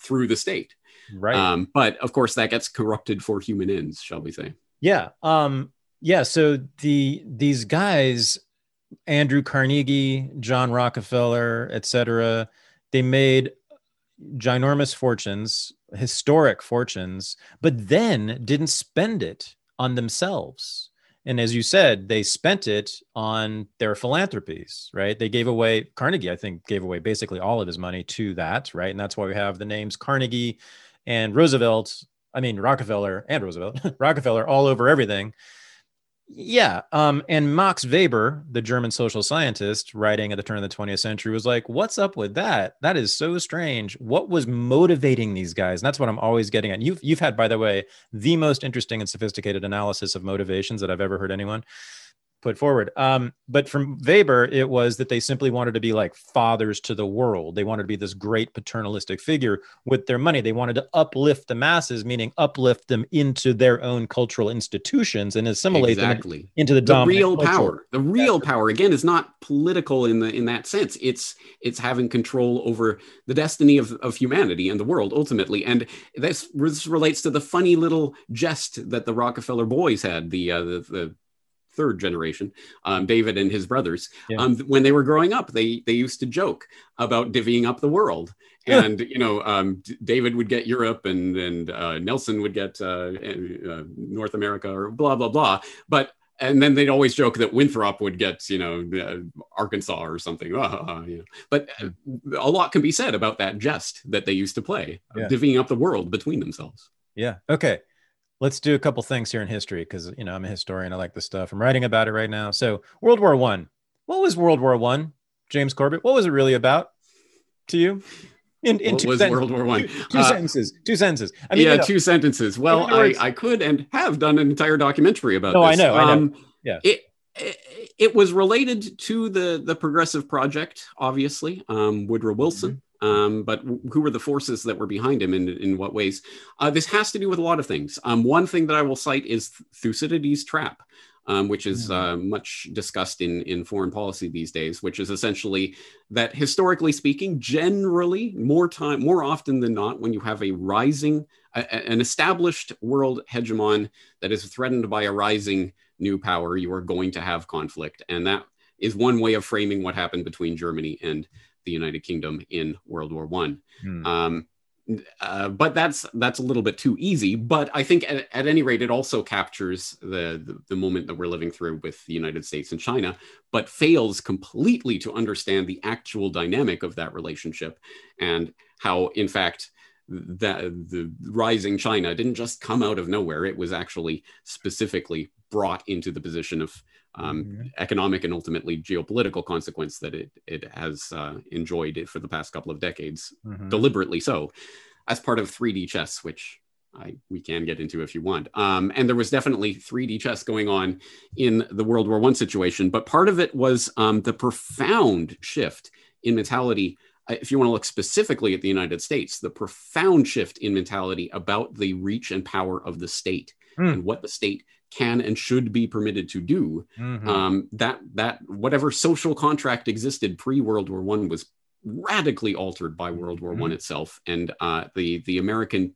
through the state. Right. Um, but of course that gets corrupted for human ends shall we say. Yeah um yeah so the these guys andrew carnegie john rockefeller etc they made ginormous fortunes historic fortunes but then didn't spend it on themselves and as you said, they spent it on their philanthropies, right? They gave away, Carnegie, I think, gave away basically all of his money to that, right? And that's why we have the names Carnegie and Roosevelt, I mean, Rockefeller and Roosevelt, Rockefeller all over everything. Yeah. Um, and Max Weber, the German social scientist writing at the turn of the 20th century, was like, What's up with that? That is so strange. What was motivating these guys? And that's what I'm always getting at. You've you've had, by the way, the most interesting and sophisticated analysis of motivations that I've ever heard anyone. Put forward. Um, but from Weber, it was that they simply wanted to be like fathers to the world. They wanted to be this great paternalistic figure with their money. They wanted to uplift the masses, meaning uplift them into their own cultural institutions and assimilate exactly. them into the, the real culture. power. The real power again is not political in the in that sense. It's it's having control over the destiny of, of humanity and the world ultimately. And this, this relates to the funny little jest that the Rockefeller boys had. The uh, the, the third generation, um, David and his brothers, yeah. um, when they were growing up, they they used to joke about divvying up the world. And you know, um, David would get Europe, and and uh, Nelson would get uh, uh, North America, or blah blah blah. But and then they'd always joke that Winthrop would get, you know, uh, Arkansas or something. Uh, you know. But uh, a lot can be said about that jest that they used to play, yeah. divvying up the world between themselves. Yeah. Okay let's do a couple things here in history because you know I'm a historian. I like this stuff. I'm writing about it right now. So World War One. What was World War One, James Corbett? What was it really about to you? In, in what was sen- World War One? Two, two uh, sentences. Two sentences. I mean, yeah, you know, two sentences. Well, I, I could and have done an entire documentary about. No, this. I know. I know. Um, yeah. It, it, it was related to the the Progressive Project, obviously. Um, Woodrow Wilson. Mm-hmm um, but who were the forces that were behind him and in what ways? Uh, this has to do with a lot of things. Um, one thing that I will cite is Thucydides' trap. Um, which is hmm. uh, much discussed in, in foreign policy these days, which is essentially that historically speaking, generally more time, more often than not, when you have a rising, a, an established world hegemon that is threatened by a rising new power, you are going to have conflict, and that is one way of framing what happened between Germany and the United Kingdom in World War One. Hmm. Um, uh, but that's that's a little bit too easy. But I think at, at any rate, it also captures the, the, the moment that we're living through with the United States and China, but fails completely to understand the actual dynamic of that relationship and how, in fact, that the rising China didn't just come out of nowhere. It was actually specifically brought into the position of um, mm-hmm. economic and ultimately geopolitical consequence that it it has uh, enjoyed for the past couple of decades, mm-hmm. deliberately so, as part of 3D chess, which I, we can get into if you want. Um, and there was definitely 3D chess going on in the World War One situation, but part of it was um, the profound shift in mentality. Uh, if you want to look specifically at the United States, the profound shift in mentality about the reach and power of the state mm. and what the state can and should be permitted to do. Mm-hmm. Um, that that whatever social contract existed pre World War One was radically altered by World War One mm-hmm. itself, and uh, the the American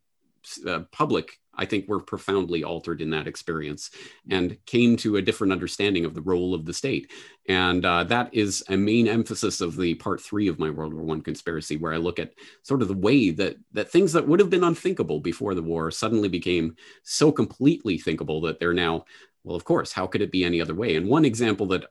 uh, public I think were profoundly altered in that experience and came to a different understanding of the role of the state. And uh, that is a main emphasis of the part three of my World War One conspiracy, where I look at sort of the way that that things that would have been unthinkable before the war suddenly became so completely thinkable that they're now well, of course, how could it be any other way? And one example that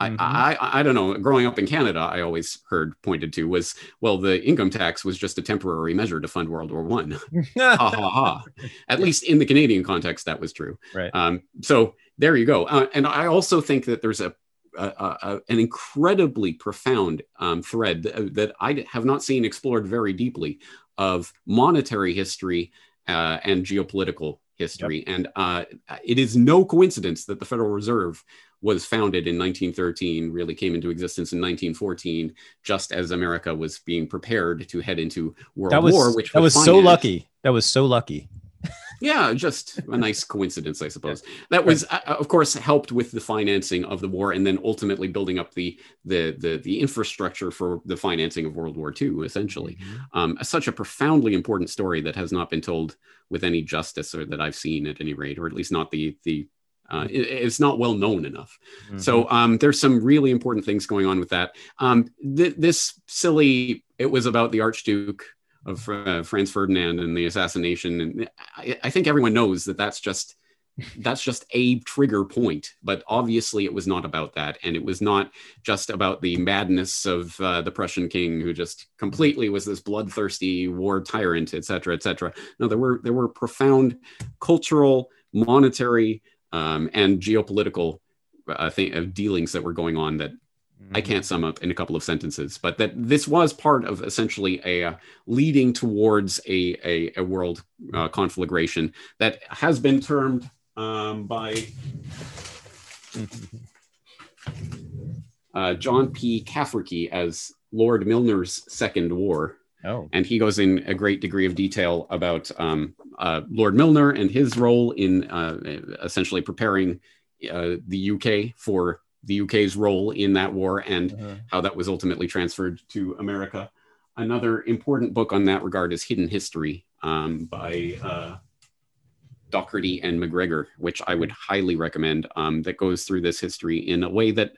Mm-hmm. I, I, I don't know. Growing up in Canada, I always heard pointed to was well, the income tax was just a temporary measure to fund World War One. ha ha ha. At least in the Canadian context, that was true. Right. Um, so there you go. Uh, and I also think that there's a, a, a an incredibly profound um, thread that, that, I have not seen explored very deeply of monetary history uh, and geopolitical history. Yep. And uh, it is no coincidence that the Federal Reserve was founded in 1913, really came into existence in 1914, just as America was being prepared to head into World was, War, which that was, was so lucky. That was so lucky. yeah, just a nice coincidence, I suppose. That was, uh, of course, helped with the financing of the war, and then ultimately building up the the the, the infrastructure for the financing of World War II. Essentially, mm-hmm. um, such a profoundly important story that has not been told with any justice, or that I've seen at any rate, or at least not the the uh, it, it's not well known enough. Mm-hmm. So um, there's some really important things going on with that. Um, th- this silly, it was about the Archduke of uh, Franz Ferdinand and the assassination, and I, I think everyone knows that that's just that's just a trigger point but obviously it was not about that and it was not just about the madness of uh, the prussian king who just completely was this bloodthirsty war tyrant etc etc no there were there were profound cultural monetary um, and geopolitical uh, th- uh, dealings that were going on that mm-hmm. I can't sum up in a couple of sentences, but that this was part of essentially a uh, leading towards a, a, a world uh, conflagration that has been termed um, by uh, John P. Cafferky as Lord Milner's Second War. Oh. And he goes in a great degree of detail about um, uh, Lord Milner and his role in uh, essentially preparing uh, the UK for the UK's role in that war and uh-huh. how that was ultimately transferred to America. Another important book on that regard is Hidden History um, by uh, Docherty and Macgregor, which I would highly recommend, um, that goes through this history in a way that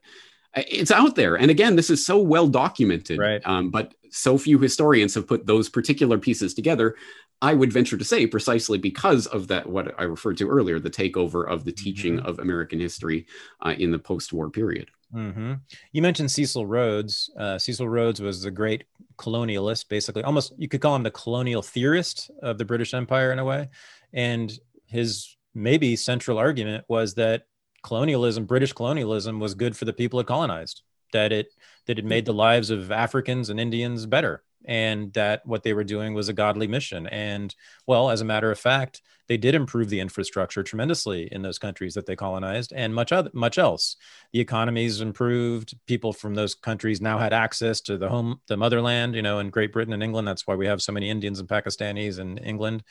uh, it's out there. And again, this is so well documented, right. um, but so few historians have put those particular pieces together. I would venture to say precisely because of that, what I referred to earlier, the takeover of the teaching mm-hmm. of American history uh, in the post-war period. Mm-hmm. You mentioned Cecil Rhodes. Uh, Cecil Rhodes was the great colonialist, basically, almost you could call him the colonial theorist of the British Empire in a way. And his maybe central argument was that colonialism, British colonialism, was good for the people it colonized. That it that it made the lives of Africans and Indians better, and that what they were doing was a godly mission. And well, as a matter of fact, they did improve the infrastructure tremendously in those countries that they colonized, and much other, much else. The economies improved. People from those countries now had access to the home, the motherland. You know, in Great Britain and England, that's why we have so many Indians and Pakistanis in England.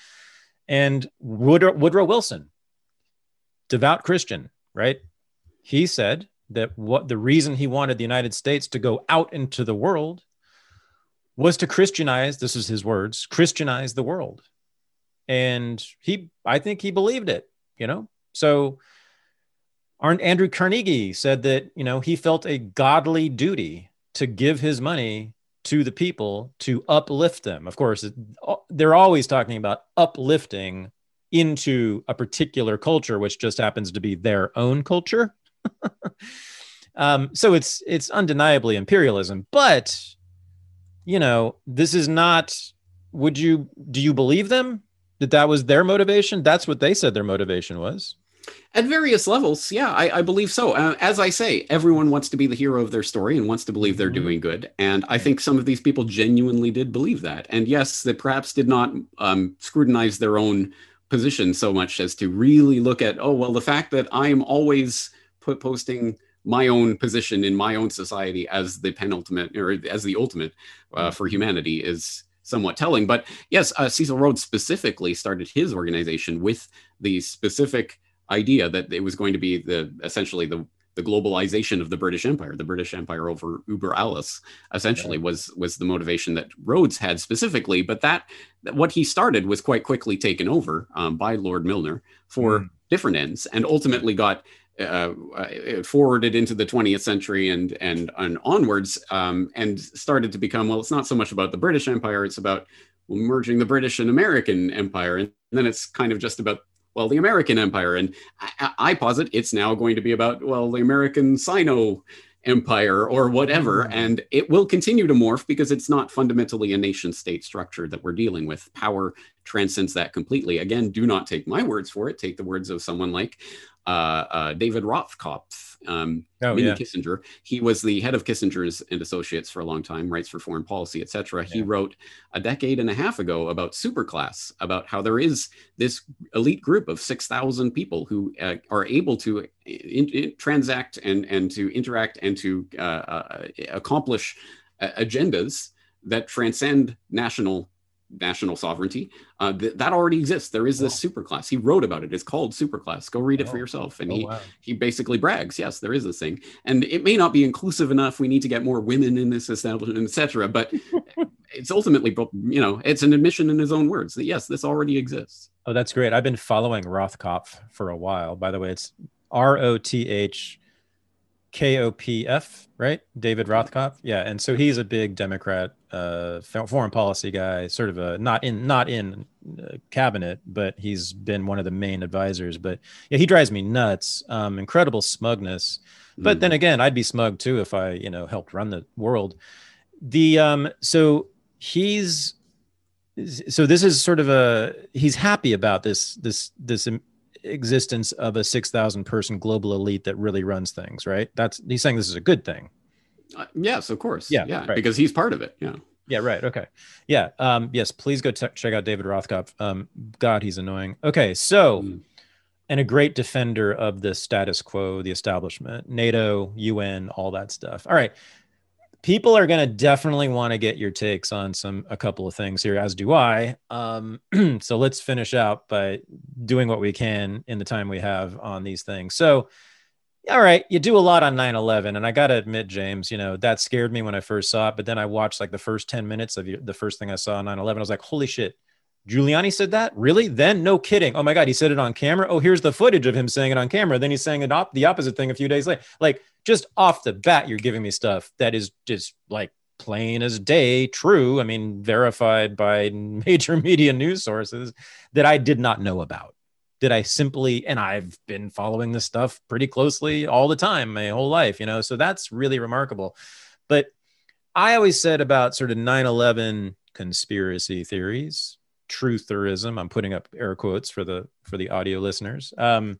And Woodrow, Woodrow Wilson, devout Christian, right? He said that what the reason he wanted the United States to go out into the world was to Christianize, this is his words, Christianize the world. And he, I think he believed it, you know? So Andrew Carnegie said that, you know, he felt a godly duty to give his money to the people to uplift them. Of course, uh, they're always talking about uplifting into a particular culture, which just happens to be their own culture. um, so it's it's undeniably imperialism, but you know this is not. Would you do you believe them that that was their motivation? That's what they said their motivation was. At various levels, yeah, I, I believe so. Uh, as I say, everyone wants to be the hero of their story and wants to believe they're mm-hmm. doing good. And I think some of these people genuinely did believe that. And yes, they perhaps did not um, scrutinize their own position so much as to really look at, oh, well, the fact that I'm always put posting my own position in my own society as the penultimate or as the ultimate uh, mm-hmm. for humanity is somewhat telling. But yes, uh, Cecil Rhodes specifically started his organization with the specific idea that it was going to be the essentially the the globalization of the British Empire, the British Empire over Uber Alles, essentially yeah. was was the motivation that Rhodes had specifically. But that what he started was quite quickly taken over um, by Lord Milner for mm. different ends, and ultimately got uh, uh forwarded into the 20th century and and, and onwards, um, and started to become well. It's not so much about the British Empire; it's about merging the British and American Empire, and then it's kind of just about well, the American Empire. And I, I, posit it's now going to be about, well, the American Sino Empire or whatever. Mm-hmm. And it will continue to morph because it's not fundamentally a nation state structure that we're dealing with. Power transcends that completely. Again, do not take my words for it. Take the words of someone like uh, uh, David Rothkopf, um, oh, Mini yeah. Kissinger. He was the head of Kissinger's and Associates for a long time, writes for foreign policy, etc. Yeah. He wrote a decade and a half ago about superclass, about how there is this elite group of 6,000 people who uh, are able to in, in, transact and, and to interact and to uh, uh, accomplish uh, agendas that transcend national national sovereignty. Uh, th- that already exists. There is this wow. superclass. He wrote about it. It's called superclass. Go read it oh. for yourself. And oh, he wow. he basically brags, yes, there is this thing. And it may not be inclusive enough. We need to get more women in this establishment, etc. But it's ultimately, you know, it's an admission in his own words that yes, this already exists. Oh, that's great. I've been following Rothkopf for a while. By the way, it's R O T H K O P F, right? David Rothkopf. Yeah, and so he's a big Democrat, uh, foreign policy guy, sort of a not in not in uh, cabinet, but he's been one of the main advisors. But yeah, he drives me nuts. Um, incredible smugness. But mm. then again, I'd be smug too if I, you know, helped run the world. The um, so he's so this is sort of a he's happy about this this this existence of a 6000 person global elite that really runs things right that's he's saying this is a good thing uh, yes of course yeah yeah right. because he's part of it yeah yeah right okay yeah um yes please go t- check out david rothkopf um god he's annoying okay so mm. and a great defender of the status quo, the establishment, NATO, UN, all that stuff. All right. People are going to definitely want to get your takes on some a couple of things here, as do I. Um, so let's finish out by doing what we can in the time we have on these things. So, all right, you do a lot on 9/11, and I got to admit, James, you know that scared me when I first saw it. But then I watched like the first 10 minutes of the first thing I saw on 9/11. I was like, holy shit, Giuliani said that? Really? Then no kidding. Oh my God, he said it on camera. Oh, here's the footage of him saying it on camera. Then he's saying it op- the opposite thing a few days later. Like just off the bat, you're giving me stuff that is just like plain as day true. I mean, verified by major media news sources that I did not know about. Did I simply, and I've been following this stuff pretty closely all the time, my whole life, you know, so that's really remarkable. But I always said about sort of 9 11 conspiracy theories trutherism i'm putting up air quotes for the for the audio listeners um,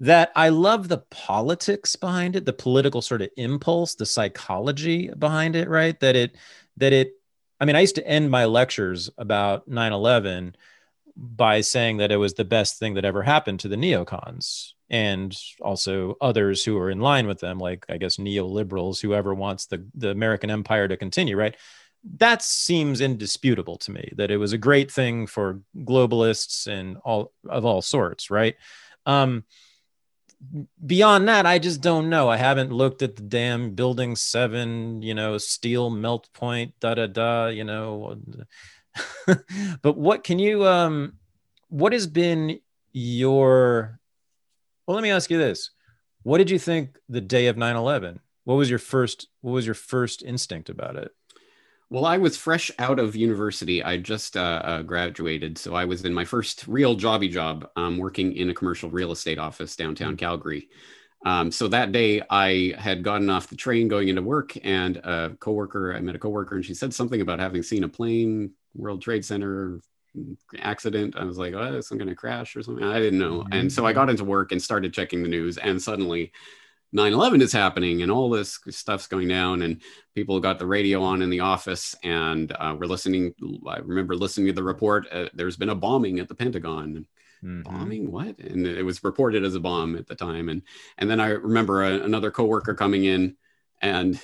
that i love the politics behind it the political sort of impulse the psychology behind it right that it that it i mean i used to end my lectures about 9-11 by saying that it was the best thing that ever happened to the neocons and also others who are in line with them like i guess neoliberals whoever wants the, the american empire to continue right? That seems indisputable to me that it was a great thing for globalists and all of all sorts right? Um, beyond that i just don't know. I haven't looked at the damn building seven you know steel melt point da da da you know but what can you um what has been your well let me ask you this what did you think the day of 9-11 what was your first what was your first instinct about it well, I was fresh out of university. I just uh, uh, graduated, so I was in my first real jobby job, um, working in a commercial real estate office downtown mm. Calgary. Um, so that day, I had gotten off the train going into work, and a coworker, I met a coworker, and she said something about having seen a plane, World Trade Center accident. I was like, oh, is going to crash or something? I didn't know. And so I mm-hmm. got into work and started checking the news, and suddenly 9-11 is happening and all this stuff's going down and people got the radio on in the office and uh, we're listening i remember listening to the report uh, there's been a bombing at the pentagon mm-hmm. bombing what and it was reported as a bomb at the time and and then i remember a, another coworker coming in and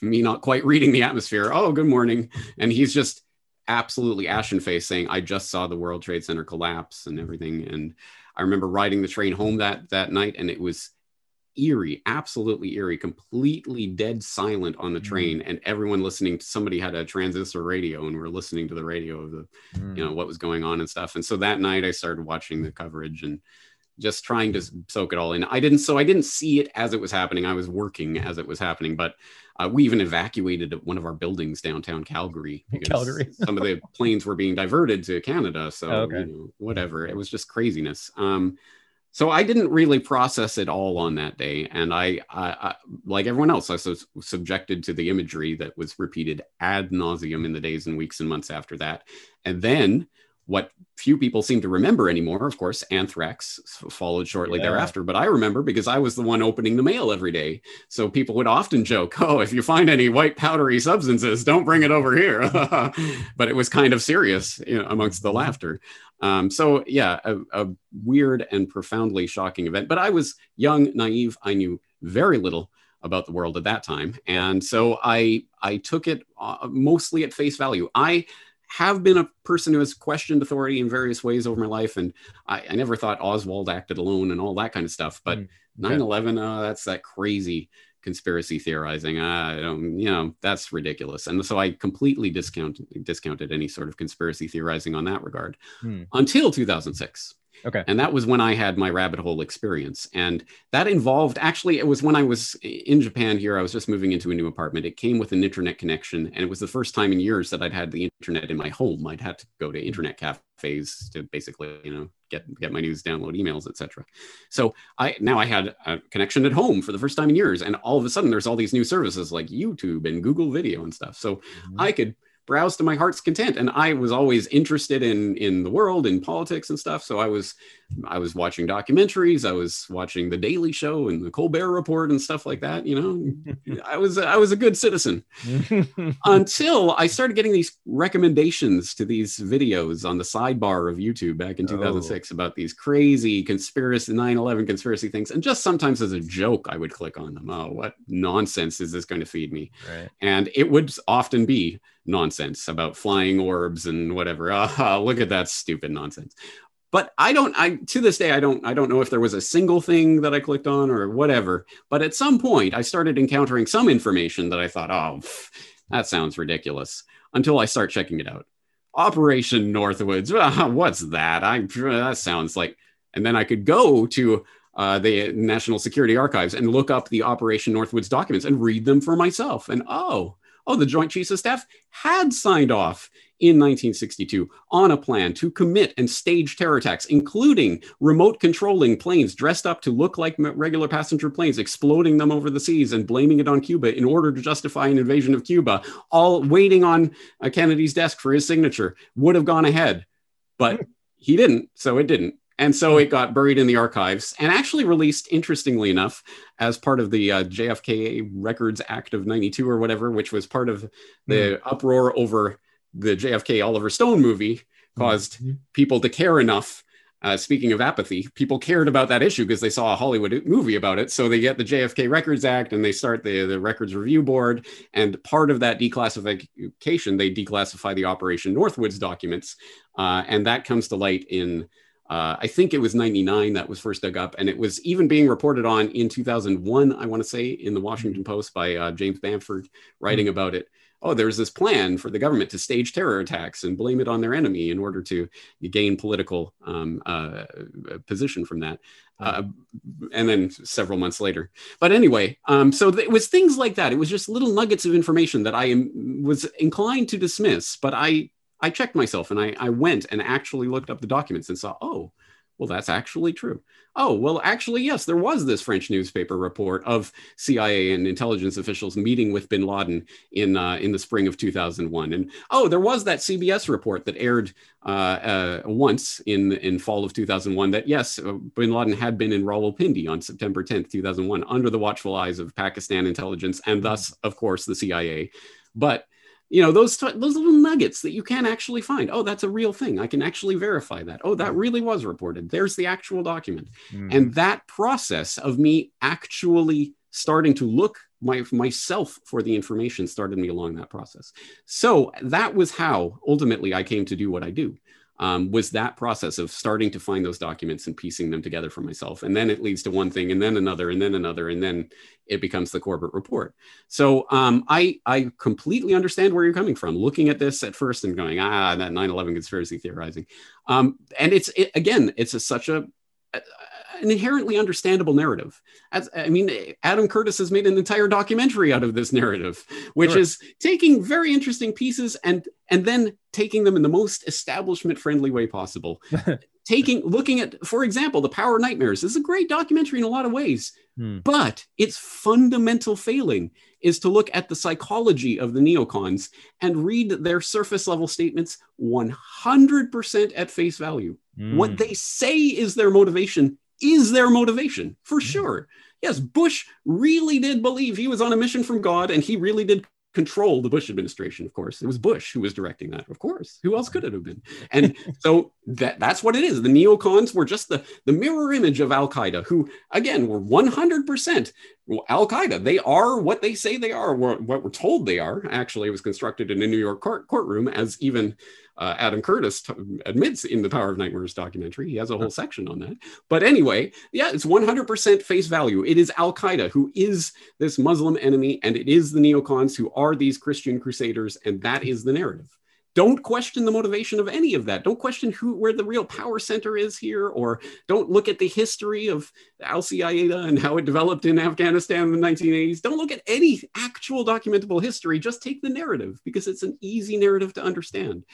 me not quite reading the atmosphere oh good morning and he's just absolutely ashen face saying i just saw the world trade center collapse and everything and i remember riding the train home that that night and it was eerie, absolutely eerie, completely dead silent on the mm. train, mm. and everyone listening to somebody had a transistor radio and we are listening to the radio of the, mm. you know, what was going on and stuff. And so that night I started watching the coverage and just trying to soak it all in. I didn't, so I didn't see it as it was happening. I was working as it was happening, but uh, we even evacuated one of our buildings downtown Calgary because Calgary. some of the planes were being diverted to Canada. So okay. you know, whatever, it was just craziness. Um, so I didn't really process it all on that day, and I, I, I like everyone else, I was subjected to the imagery that was repeated ad nauseum in the days and weeks and months after that, and then what few people seem to remember anymore, of course, anthrax followed shortly yeah. thereafter. But I remember because I was the one opening the mail every day. So people would often joke, "Oh, if you find any white powdery substances, don't bring it over here." but it was kind of serious you know, amongst the mm-hmm. laughter. Um, so yeah, a, a weird and profoundly shocking event. But I was young, naive. I knew very little about the world at that time, and so I I took it uh, mostly at face value. I have been a person who has questioned authority in various ways over my life, and I, I never thought Oswald acted alone and all that kind of stuff. But mm, okay. 9/11, uh, that's that crazy conspiracy theorizing. I don't, you know, that's ridiculous. And so I completely discounted discounted any sort of conspiracy theorizing on that regard hmm. until 2006. Okay. And that was when I had my rabbit hole experience. And that involved actually, it was when I was in Japan here. I was just moving into a new apartment. It came with an internet connection. And it was the first time in years that I'd had the internet in my home. I'd had to go to internet cafes to basically, you know, get, get my news, download emails, etc. So I now I had a connection at home for the first time in years. And all of a sudden there's all these new services like YouTube and Google Video and stuff. So mm-hmm. I could browse to my heart's content. And I was always interested in in the world, in politics and stuff. So I was I was watching documentaries, I was watching The Daily Show and the Colbert Report and stuff like that. You know, I was I was a good citizen until I started getting these recommendations to these videos on the sidebar of YouTube back in 2006 oh. about these crazy conspiracy 9/11 conspiracy things. And just sometimes as a joke, I would click on them. Oh, what nonsense is this going to feed me? Right. And it would often be nonsense about flying orbs and whatever. Ah, look at that stupid nonsense. But I don't. I to this day I don't. I don't know if there was a single thing that I clicked on or whatever. But at some point I started encountering some information that I thought, oh, that sounds ridiculous. Until I start checking it out. Operation Northwoods. what's that? I that sounds like. And then I could go to uh, the National Security Archives and look up the Operation Northwoods documents and read them for myself. And oh, oh, the Joint Chiefs of Staff had signed off in 1962 on a plan to commit and stage terror attacks, including remote controlling planes dressed up to look like regular passenger planes, exploding them over the seas and blaming it on Cuba in order to justify an invasion of Cuba, all waiting on uh, Kennedy's desk for his signature, would have gone ahead. But he didn't, so it didn't. And so it got buried in the archives and actually released, interestingly enough, as part of the uh, JFK Records Act of 92 or whatever, which was part of the mm. uproar over the JFK Oliver Stone movie, caused mm. people to care enough. Uh, speaking of apathy, people cared about that issue because they saw a Hollywood movie about it. So they get the JFK Records Act and they start the, the Records Review Board. And part of that declassification, they declassify the Operation Northwoods documents. Uh, and that comes to light in uh, I think it was 99 that was first dug up, and it was even being reported on in 2001, I want to say, in the Washington Post by uh, James Bamford writing mm-hmm. about it. Oh, there's this plan for the government to stage terror attacks and blame it on their enemy in order to gain political um, uh, position from that. Uh, and then several months later. But anyway, um, so it was things like that. It was just little nuggets of information that I am, was inclined to dismiss, but I I checked myself and I, I went and actually looked up the documents and saw, oh, well, that's actually true. Oh, well, actually, yes, there was this French newspaper report of CIA and intelligence officials meeting with bin Laden in, uh, in the spring of 2001. And oh, there was that CBS report that aired uh, uh, once in, in fall of 2001 that, yes, uh, bin Laden had been in Rawalpindi on September 10th, 2001, under the watchful eyes of Pakistan intelligence and thus, of course, the CIA. But you know those those little nuggets that you can actually find. Oh that's a real thing. I can actually verify that. Oh that really was reported. There's the actual document. Mm. and that process of me actually starting to look my, myself for the information started me along that process. So that was how ultimately i came to do what i do um, was that process of starting to find those documents and piecing them together for myself. And then it leads to one thing and then another and then another, and then it becomes the Corbett report. So um, I, I completely understand where you're coming from, looking at this at first and going, ah, that 9 11 conspiracy theorizing. Um, and it's, it, again, it's a, such a, an inherently understandable narrative. As, I mean, Adam Curtis has made an entire documentary out of this narrative, which sure. is taking very interesting pieces and and then taking them in the most establishment friendly way possible. taking looking at, for example, the Power of Nightmares this is a great documentary in a lot of ways, hmm. but its fundamental failing is to look at the psychology of the neocons and read their surface level statements 100% at face value. What hmm. they say is their motivation is their motivation for mm-hmm. sure. Yes, Bush really did believe he was on a mission from God and he really did control the Bush administration, of course. It was Bush who was directing that, of course. Who else could it have been? And so that, that's what it is. The neocons were just the, the mirror image of Al Qaeda, who, again, were 100% Al Qaeda. They are what they say they are, what we're told they are. Actually, it was constructed in a New York court, courtroom as even uh, Adam Curtis t- admits in the Power of Nightmares documentary. He has a whole section on that. But anyway, yeah, it's 100% face value. It is Al Qaeda who is this Muslim enemy, and it is the neocons who are these Christian crusaders, and that is the narrative don't question the motivation of any of that. Don't question who where the real power center is here, or don't look at the history of Al Qaeda and how it developed in Afghanistan in the 1980s. Don't look at any actual documentable history. Just take the narrative because it's an easy narrative to understand.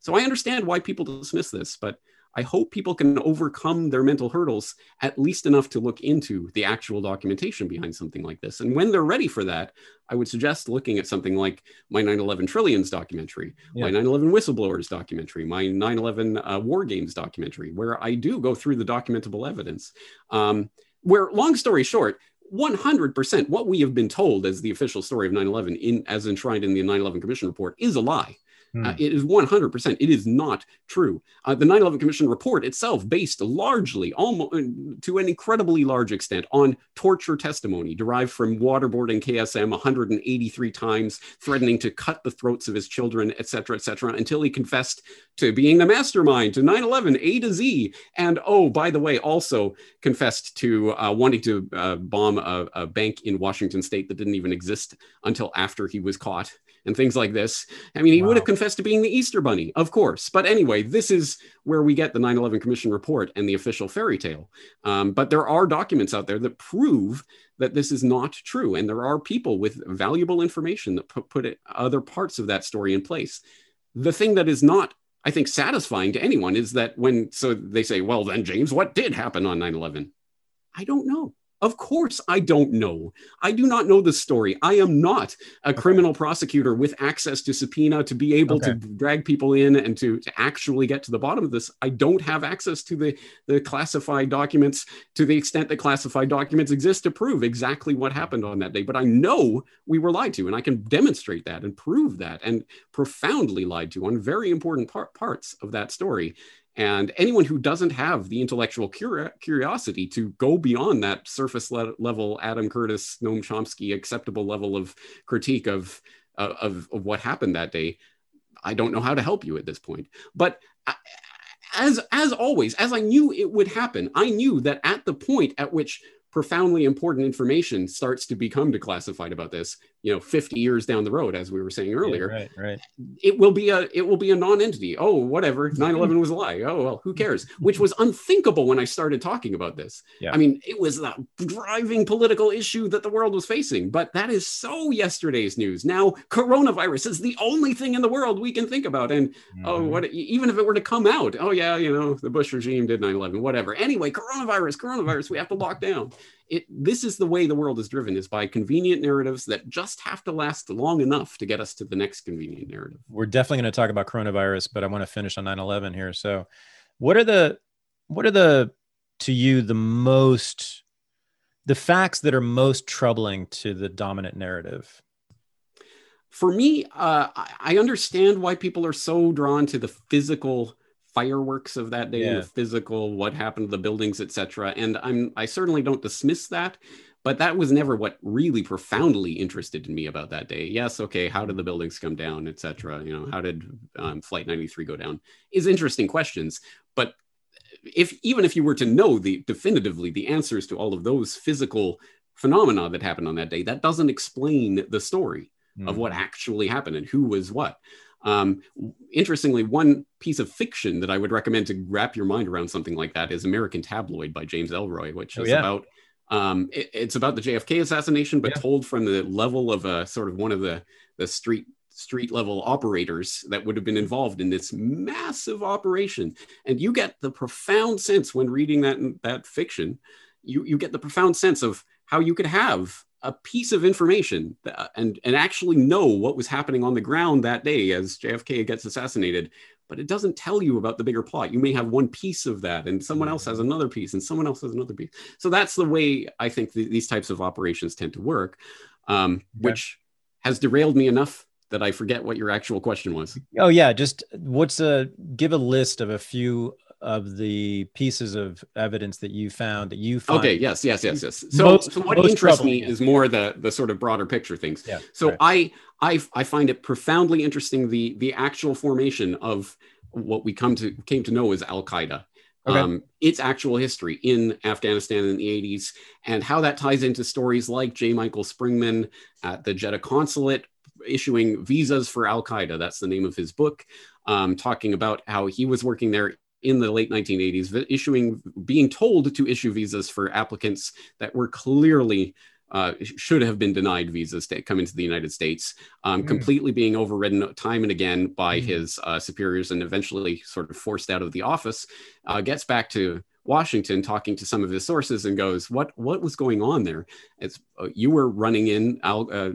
So I understand why people dismiss this, but I hope people can overcome their mental hurdles at least enough to look into the actual documentation behind something like this. And when they're ready for that, I would suggest looking at something like my 9 11 Trillions documentary, yeah. my 9 11 Whistleblowers documentary, my 9 11 uh, War Games documentary, where I do go through the documentable evidence. Um, where, long story short, 100% what we have been told as the official story of 9-11 in as enshrined in the 9-11 commission report is a lie uh, hmm. it is 100%. It is not true. Uh, the 9 11 Commission report itself, based largely, almost uh, to an incredibly large extent, on torture testimony derived from waterboarding KSM 183 times, threatening to cut the throats of his children, etc., etc., until he confessed to being the mastermind to 9 11 A to Z. And oh, by the way, also confessed to uh, wanting to uh, bomb a, a bank in Washington state that didn't even exist until after he was caught and things like this. I mean, he wow. would have confessed to being the Easter Bunny, of course. But anyway, this is where we get the 9 11 Commission report and the official fairy tale. Um, but there are documents out there that prove that this is not true. And there are people with valuable information that put, put it, other parts of that story in place. The thing that is not I think satisfying to anyone is that when so they say, well, then James, what did happen on 9 11? I don't know. Of course, I don't know. I do not know the story. I am not a okay. criminal prosecutor with access to subpoena to be able okay. to drag people in and to, to actually get to the bottom of this. I don't have access to the, the classified documents to the extent that classified documents exist to prove exactly what happened on that day. But I know we were lied to, and I can demonstrate that and prove that and profoundly lied to on very important par- parts of that story. And anyone who doesn't have the intellectual curi- curiosity to go beyond that surface le- level Adam Curtis, Noam Chomsky acceptable level of critique of, of, of what happened that day, I don't know how to help you at this point. But as as always, as I knew it would happen, I knew that at the point at which profoundly important information starts to become declassified about this you know 50 years down the road as we were saying earlier. yeah, right right. It will be a it will be a non-entity. Oh whatever 9-11 was a lie. Oh well who cares? Which was unthinkable when i started talking about this. Yeah. i mean it was a driving political issue that the world was facing but that is so yesterday's news. Now coronavirus is the only thing in the world we can think about and oh, mm-hmm. oh what even if it were to come out oh yeah you know the bush regime did 9-11 whatever. Anyway coronavirus coronavirus we have to lock down it this is the way the world is driven is by convenient narratives that just have to last long enough to get us to the next convenient narrative. We're definitely going to talk about coronavirus but i want to finish on 9-11 here. So what are the what are the to you the most the facts that are most troubling to the dominant narrative? For me uh, i understand why people are so drawn to the physical fireworks of that day, yeah. the physical, what happened to the buildings, etc. And I'm I certainly don't dismiss that, but that was never what really profoundly interested in me about that day. Yes, okay, how did the buildings come down, etc. You know, how did um, Flight 93 go down? Is interesting questions, but if even if you were to know the definitively the answers to all of those physical phenomena that happened on that day, that doesn't explain the story mm. of what mm-hmm. actually happened and who was what. Um, interestingly, one piece of fiction that I would recommend to wrap your mind around something like that is American Tabloid by James Ellroy, which oh, is yeah. about um, it, it's about the JFK assassination, but yeah. told from the level of a sort of one of the the street street level operators that would have been involved in this massive operation. And you get the profound sense when reading that that fiction, you you get the profound sense of how you could have a piece of information and and actually know what was happening on the ground that day as JFK gets assassinated but it doesn't tell you about the bigger plot. You may have one piece of that and someone else has another piece and someone else has another piece. So that's the way i think th- these types of operations tend to work um, which has derailed me enough that i forget what your actual question was. Oh yeah just what's a give a list of a few of the pieces of evidence that you found that you find okay yes yes yes yes so, most, so what interests me is more the the sort of broader picture things yeah, so right. I, I i find it profoundly interesting the the actual formation of what we come to came to know as al-qaeda Okay. Um, its actual history in Afghanistan in the 80s and how that ties into stories like J. Michael Springman at the Jeddah consulate issuing visas for Al Qaeda. That's the name of his book, um, talking about how he was working there in the late 1980s, issuing, being told to issue visas for applicants that were clearly uh, should have been denied visas to come into the United States, um, mm. completely being overridden time and again by mm. his uh, superiors and eventually sort of forced out of the office, uh, gets back to Washington talking to some of his sources and goes, "What what was going on there? It's uh, you were running in al, uh,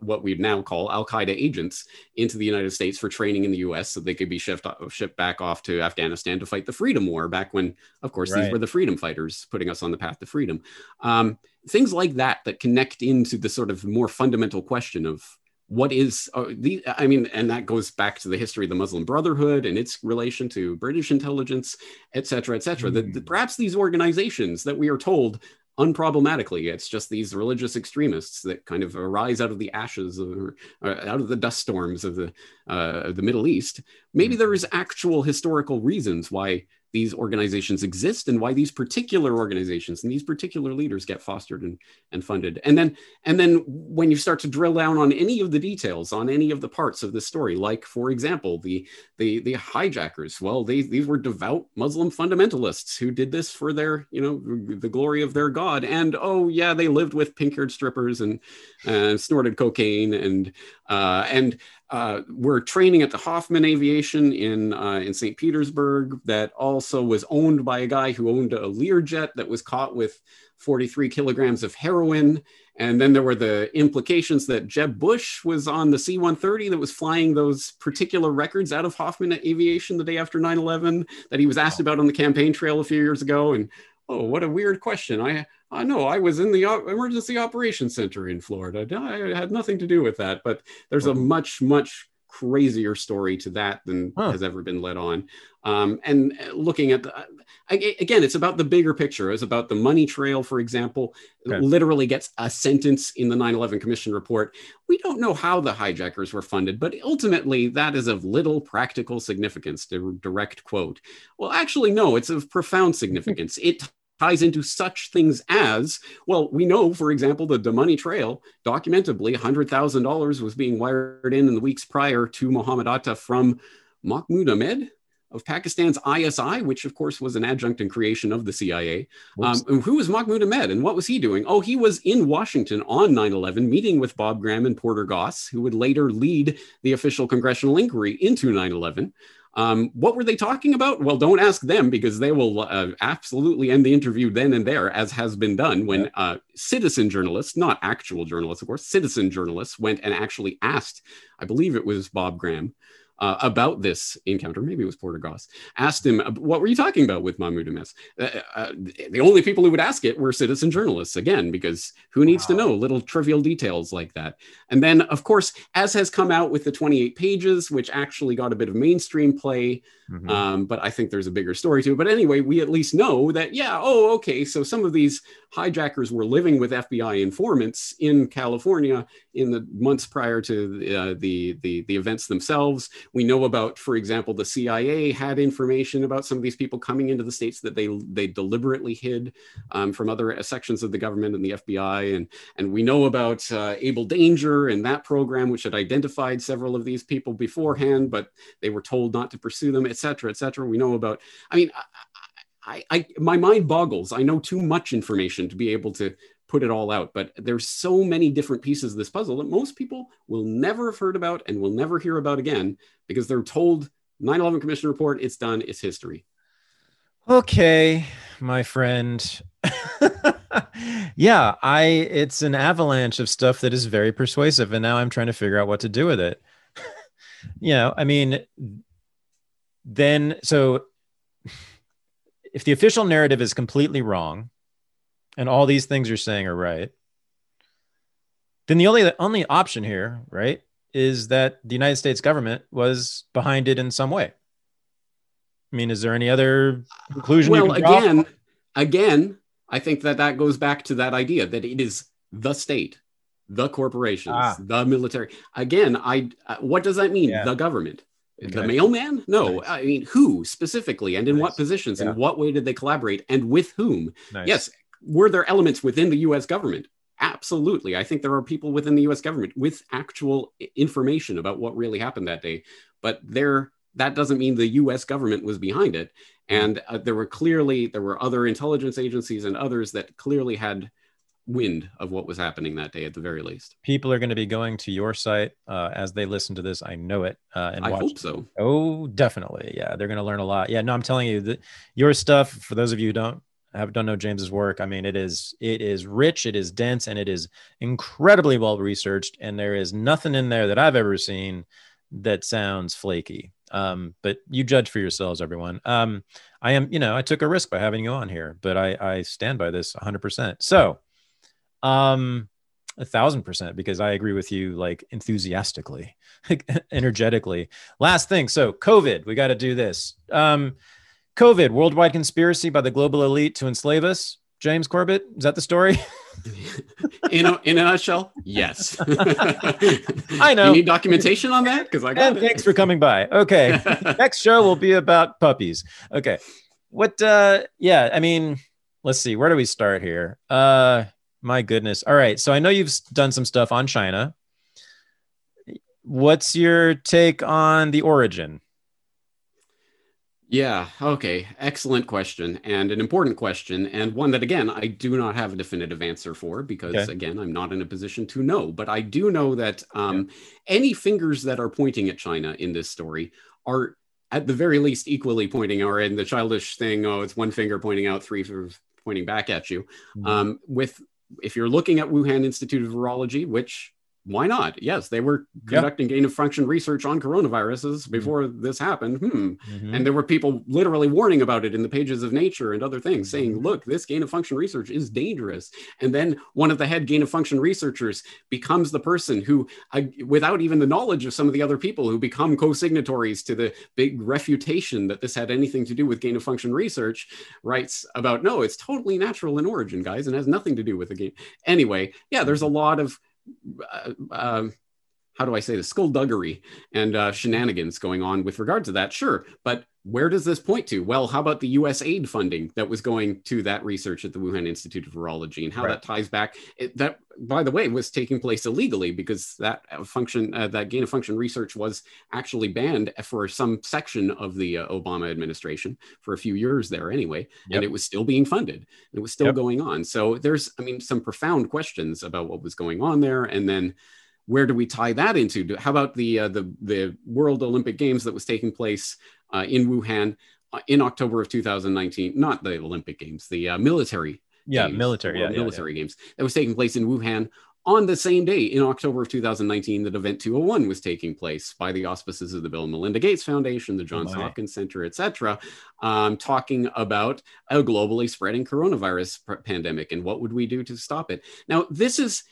what we now call Al Qaeda agents into the United States for training in the U.S. so they could be shipped shipped back off to Afghanistan to fight the Freedom War. Back when, of course, right. these were the freedom fighters putting us on the path to freedom. Um, things like that that connect into the sort of more fundamental question of what is uh, the i mean and that goes back to the history of the muslim brotherhood and its relation to british intelligence et cetera et cetera mm. that, perhaps these organizations that we are told unproblematically it's just these religious extremists that kind of arise out of the ashes of, uh, out of the dust storms of the uh, the middle east maybe mm. there is actual historical reasons why these organizations exist and why these particular organizations and these particular leaders get fostered and, and funded. And then and then when you start to drill down on any of the details on any of the parts of the story like for example the the the hijackers well they these were devout muslim fundamentalists who did this for their you know the glory of their god. And oh yeah they lived with pink-haired strippers and uh, snorted cocaine and uh, and uh, we're training at the Huffman Aviation in uh, in St. Petersburg that also was owned by a guy who owned a Learjet that was caught with 43 kilograms of heroin. And then there were the implications that Jeb Bush was on the C 130 that was flying those particular records out of Huffman Aviation the day after 9 11 that he was asked about on the campaign trail a few years ago. And oh, what a weird question. I, I know I was in the emergency operations center in Florida. I had nothing to do with that, but there's a much, much crazier story to that than huh. has ever been led on. Um, and uh, looking at the, again, it's about the bigger picture. It's about the money trail, for example, okay. literally gets a sentence in the 9 11 Commission report. We don't know how the hijackers were funded, but ultimately that is of little practical significance, to direct quote. Well, actually, no, it's of profound significance. it ties into such things as well we know for example the, the money trail documentably $100000 was being wired in in the weeks prior to Mohammed Atta from Mahmoud Ahmed of Pakistan's ISI, which of course was an adjunct and creation of the CIA. Um, who was Mahmoud Ahmed and what was he doing? Oh, he was in Washington on 9 11, meeting with Bob Graham and Porter Goss, who would later lead the official congressional inquiry into 9 11. Um, what were they talking about? Well, don't ask them because they will uh, absolutely end the interview then and there, as has been done when uh, citizen journalists, not actual journalists, of course, citizen journalists went and actually asked, I believe it was Bob Graham, uh, about this encounter, maybe it was Porter Goss, asked him, What were you talking about with Mahmoud Ahmed? Uh, uh, the only people who would ask it were citizen journalists, again, because who needs wow. to know little trivial details like that? And then, of course, as has come out with the 28 pages, which actually got a bit of mainstream play, mm-hmm. um, but I think there's a bigger story to it. But anyway, we at least know that, yeah, oh, okay, so some of these hijackers were living with FBI informants in California in the months prior to uh, the, the, the events themselves. We know about, for example, the CIA had information about some of these people coming into the states that they they deliberately hid um, from other sections of the government and the FBI, and and we know about uh, Able Danger and that program, which had identified several of these people beforehand, but they were told not to pursue them, et cetera, et cetera. We know about, I mean. I, I, my mind boggles. I know too much information to be able to put it all out. But there's so many different pieces of this puzzle that most people will never have heard about and will never hear about again because they're told 9/11 Commission report, it's done, it's history. Okay, my friend. yeah, I it's an avalanche of stuff that is very persuasive and now I'm trying to figure out what to do with it. you know, I mean then so if the official narrative is completely wrong, and all these things you're saying are right, then the only the only option here, right, is that the United States government was behind it in some way. I mean, is there any other conclusion? Well, again, again, I think that that goes back to that idea that it is the state, the corporations, ah. the military. Again, I uh, what does that mean? Yeah. The government. Okay. The mailman? No, nice. I mean, who specifically and in nice. what positions yeah. and what way did they collaborate and with whom? Nice. Yes, were there elements within the US government? Absolutely. I think there are people within the US government with actual information about what really happened that day, but there that doesn't mean the US government was behind it. And uh, there were clearly there were other intelligence agencies and others that clearly had wind of what was happening that day at the very least. People are going to be going to your site uh, as they listen to this. I know it. Uh, and I watch. hope so. Oh, definitely. Yeah, they're going to learn a lot. Yeah, no, I'm telling you that your stuff. For those of you who don't have don't know James's work, I mean, it is it is rich, it is dense, and it is incredibly well researched. And there is nothing in there that I've ever seen that sounds flaky. Um, but you judge for yourselves, everyone. Um, I am, you know, I took a risk by having you on here, but I, I stand by this 100%. So, um, a thousand percent, because I agree with you, like enthusiastically, like energetically. Last thing, so COVID, we got to do this. Um, COVID, worldwide conspiracy by the global elite to enslave us. James Corbett, is that the story? in a, in a nutshell, yes. I know. You need documentation on that because I got and it. Thanks for coming by. Okay, next show will be about puppies. Okay, what? uh Yeah, I mean, let's see. Where do we start here? Uh My goodness. All right. So I know you've done some stuff on China. What's your take on the origin? Yeah, okay. Excellent question and an important question, and one that, again, I do not have a definitive answer for because, okay. again, I'm not in a position to know. But I do know that um, yeah. any fingers that are pointing at China in this story are, at the very least, equally pointing, or in the childish thing, oh, it's one finger pointing out, three pointing back at you. Mm-hmm. Um, with if you're looking at Wuhan Institute of Virology, which why not? Yes, they were conducting gain of function research on coronaviruses mm-hmm. before mm-hmm. this happened. Hmm. Mm-hmm. And there were people literally warning about it in the pages of Nature and other things, saying, mm-hmm. look, this gain of function research is dangerous. And then one of the head gain of function researchers becomes the person who, uh, without even the knowledge of some of the other people who become co signatories to the big refutation that this had anything to do with gain of function research, writes about, no, it's totally natural in origin, guys, and has nothing to do with the game. Anyway, yeah, there's a lot of uh, um, how do I say the skullduggery and uh, shenanigans going on with regard to that? Sure, but where does this point to? Well, how about the U.S. aid funding that was going to that research at the Wuhan Institute of Virology, and how right. that ties back? It, that, by the way, was taking place illegally because that function, uh, that gain of function research, was actually banned for some section of the uh, Obama administration for a few years there, anyway, yep. and it was still being funded. It was still yep. going on. So there's, I mean, some profound questions about what was going on there, and then where do we tie that into? How about the uh, the the World Olympic Games that was taking place uh, in Wuhan uh, in October of 2019, not the Olympic Games, the uh, military. Yeah, games, military. Yeah, military yeah, games that was taking place in Wuhan on the same day in October of 2019 that Event 201 was taking place by the auspices of the Bill and Melinda Gates Foundation, the Johns oh, Hopkins Center, etc., um, talking about a globally spreading coronavirus pandemic and what would we do to stop it. Now, this is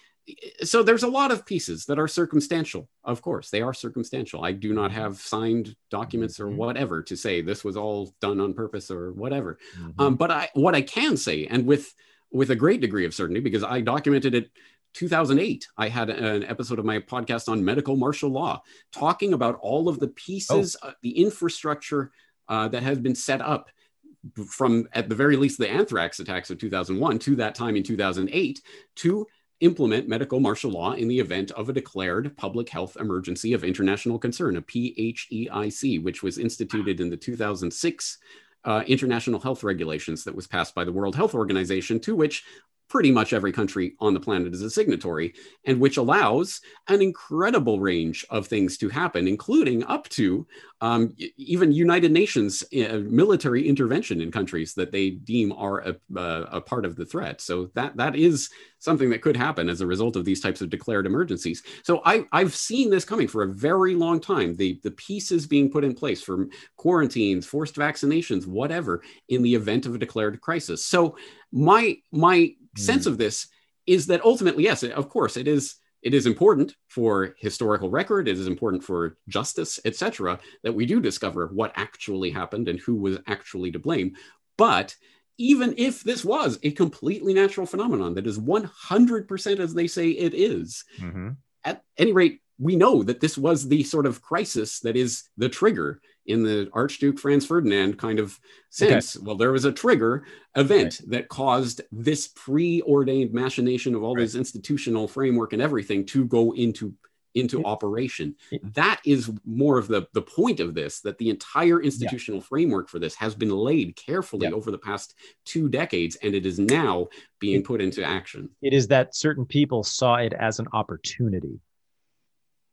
so there's a lot of pieces that are circumstantial of course they are circumstantial i do not have signed documents or mm-hmm. whatever to say this was all done on purpose or whatever mm-hmm. um, but i what i can say and with with a great degree of certainty because i documented it 2008 i had an episode of my podcast on medical martial law talking about all of the pieces oh. the infrastructure uh, that has been set up from at the very least the anthrax attacks of 2001 to that time in 2008 to implement medical martial law in the event of a declared public health emergency of international concern, a PHEIC, which was instituted in the 2006 uh, international health regulations that was passed by the World Health Organization, to which pretty much every country on the planet is a signatory, and which allows an incredible range of things to happen, including up to um, even United Nations uh, military intervention in countries that they deem are a, uh, a, part of the threat. So that that is something that could happen as a result of these types of declared emergencies. So I, I've seen this coming for a very long time. The the pieces being put in place for quarantines, forced vaccinations, whatever, in the event of a declared crisis. So my my sense of this is that ultimately, yes, of course, it is it is important for historical record it is important for justice etc that we do discover what actually happened and who was actually to blame but even if this was a completely natural phenomenon that is 100% as they say it is, mm-hmm. at any rate we know that this was the sort of crisis that is the trigger in the Archduke Franz Ferdinand kind of sense. Okay. Well, there was a trigger event right. that caused this preordained machination of all right. this institutional framework and everything to go into into It- operation. it- that is more of the the point of this. That the entire institutional framework for this has been laid carefully Yeah. over the past two decades, and it is now being put into action. it is that certain people saw it as an opportunity,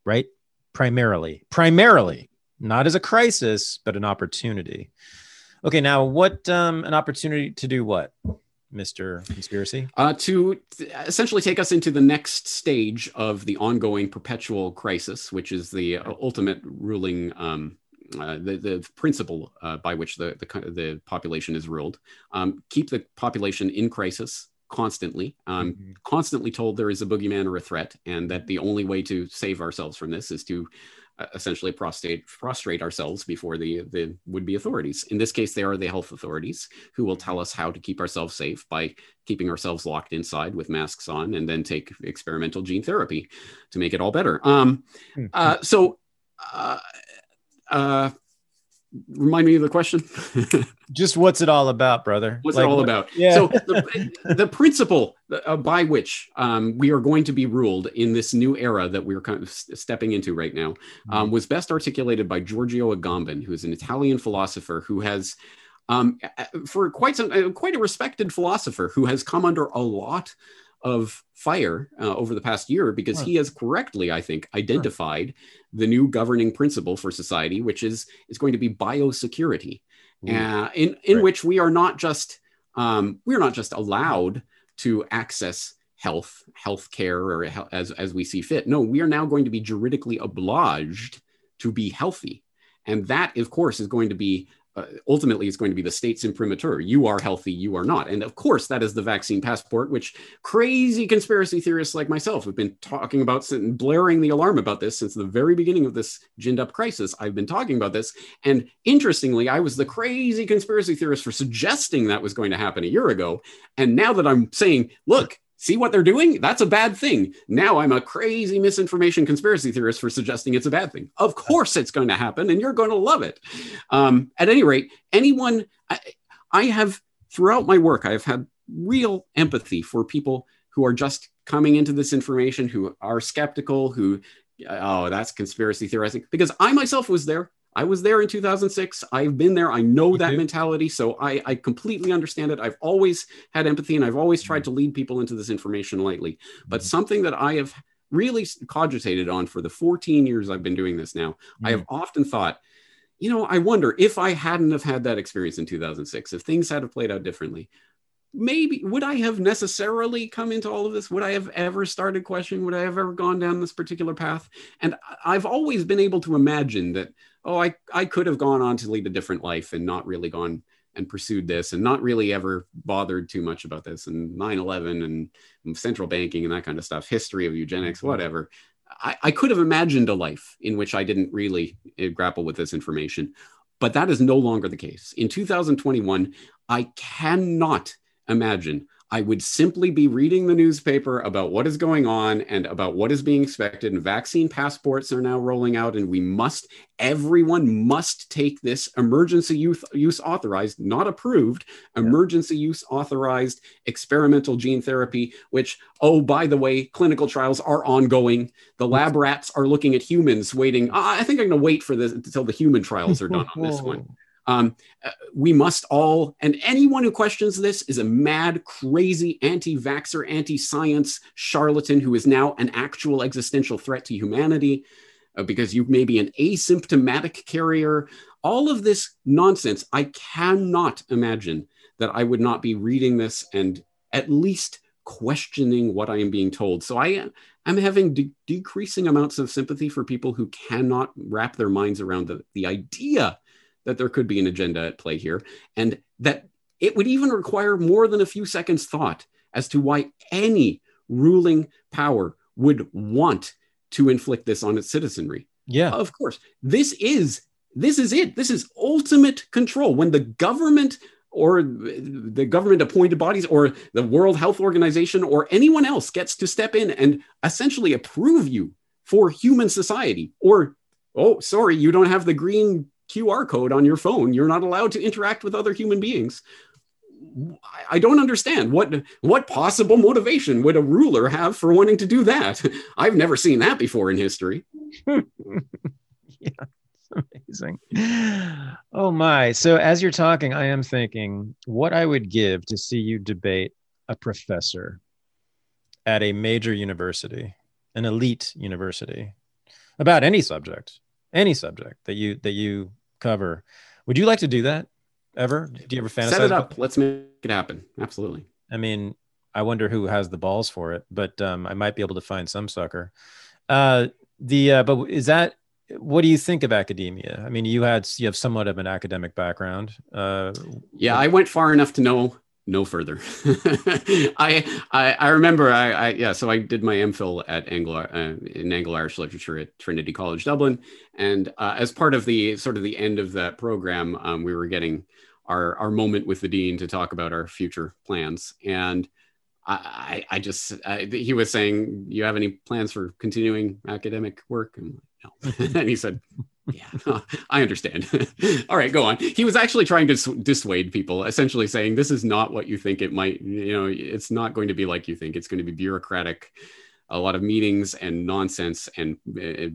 right? Primarily, primarily, not as a crisis, but an opportunity. Okay, now what? Um, an opportunity to do what, Mister Conspiracy? uh, to essentially take us into the next stage of the ongoing perpetual crisis, which is the uh, ultimate ruling, um, uh, the, the principle uh, by which the, the, the population is ruled. Um, keep the population in crisis constantly, um, Mhm. constantly told there is a boogeyman or a threat, and that the only way to save ourselves from this is to essentially prostrate prostrate ourselves before the the would be authorities. In this case, they are the health authorities who will tell us how to keep ourselves safe by keeping ourselves locked inside with masks on, and then take experimental gene therapy to make it all better. Um, Hmm. uh, so. Uh, uh, remind me of the question. Just what's it all about, brother? What's Like, it all about? yeah. So the, the principle uh, by which um, we are going to be ruled in this new era that we're kind of stepping into right now um, was best articulated by Giorgio Agamben, who is an Italian philosopher who has, um, for quite some, uh, quite a respected philosopher who has come under a lot of fire uh, over the past year because he has correctly, I think, identified the new governing principle for society, which is is going to be biosecurity uh, in in Right. which we are not just um, we are not just allowed to access health health care or as as we see fit. No, we are now going to be juridically obliged to be healthy, and that, of course, is going to be. Uh, ultimately, it's going to be the state's imprimatur. You are healthy, you are not. And of course, that is the vaccine passport, which crazy conspiracy theorists like myself have been talking about and blaring the alarm about this since the very beginning of this ginned up crisis. I've been talking about this. And interestingly, I was the crazy conspiracy theorist for suggesting that was going to happen a year ago. And now that I'm saying, look, see what they're doing? That's a bad thing. Now I'm a crazy misinformation conspiracy theorist for suggesting it's a bad thing. Of course it's going to happen and you're going to love it. Um, at any rate, anyone, I, I have throughout my work, I have had real empathy for people who are just coming into this information, who are skeptical, who, oh, that's conspiracy theorizing. Because I myself was there. I was there in 2006. I've been there. I know Me that mentality. So I, I completely understand it. I've always had empathy and I've always tried to lead people into this information lightly. But Mhm. something that I have really cogitated on for the 14 years I've been doing this now, I have often thought, you know, I wonder if I hadn't have had that experience in 2006, if things had have played out differently, maybe would I have necessarily come into all of this? Would I have ever started questioning? Would I have ever gone down this particular path? And I've always been able to imagine that, oh, I, I could have gone on to lead a different life and not really gone and pursued this and not really ever bothered too much about this and 9-11 and central banking and that kind of stuff, history of eugenics, Mhm. whatever. I, I could have imagined a life in which I didn't really uh, grapple with this information, but that is no longer the case. In 2021, I cannot imagine I would simply be reading the newspaper about what is going on and about what is being expected. And vaccine passports are now rolling out, and we must, everyone must take this emergency use, use authorized, not approved, emergency use authorized experimental gene therapy, which, oh, by the way, clinical trials are ongoing. The lab rats are looking at humans, waiting. "Ah, I think I'm going to wait for this until the human trials are done on this one. Um, uh, we must all, and anyone who questions this is a mad, crazy anti vaxxer, anti science charlatan who is now an actual existential threat to humanity uh, because you may be an asymptomatic carrier. All of this nonsense, I cannot imagine that I would not be reading this and at least questioning what I am being told. So I am having de- decreasing amounts of sympathy for people who cannot wrap their minds around the, the idea that there could be an agenda at play here, and that it would even require more than a few seconds thought as to why any ruling power would want to inflict this on its citizenry. Yeah. Of course, this is this is it. This is ultimate control when the government or the government appointed bodies or the World Health Organization or anyone else gets to step in and essentially approve you for human society or oh sorry you don't have the green QR code on your phone. You're not allowed to interact with other human beings. I don't understand what what possible motivation would a ruler have for wanting to do that. I've never seen that before in history. yeah, it's amazing. Oh my! So as you're talking, I am thinking what I would give to see you debate a professor at a major university, an elite university, about any subject, any subject that you that you cover. Would you like to do that ever? Do you ever fantasize? Set it up. Let's make it happen. Absolutely. I mean, I wonder who has the balls for it, but um, I might be able to find some sucker. Uh, the uh, but is that what do you think of academia? I mean, you had you have somewhat of an academic background. Uh, yeah, I went far enough to know no further. I, I, I remember I, I yeah so I did my MPhil at Anglo uh, in Anglo Irish literature at Trinity College Dublin, and uh, as part of the sort of the end of that program, um, we were getting our our moment with the dean to talk about our future plans, and I I, I just I, he was saying, "You have any plans for continuing academic work?" And, no. and he said, yeah, I understand. All right, go on. He was actually trying to dissuade people, essentially saying, "This is not what you think it might. You know, it's not going to be like you think. It's going to be bureaucratic, a lot of meetings and nonsense and uh,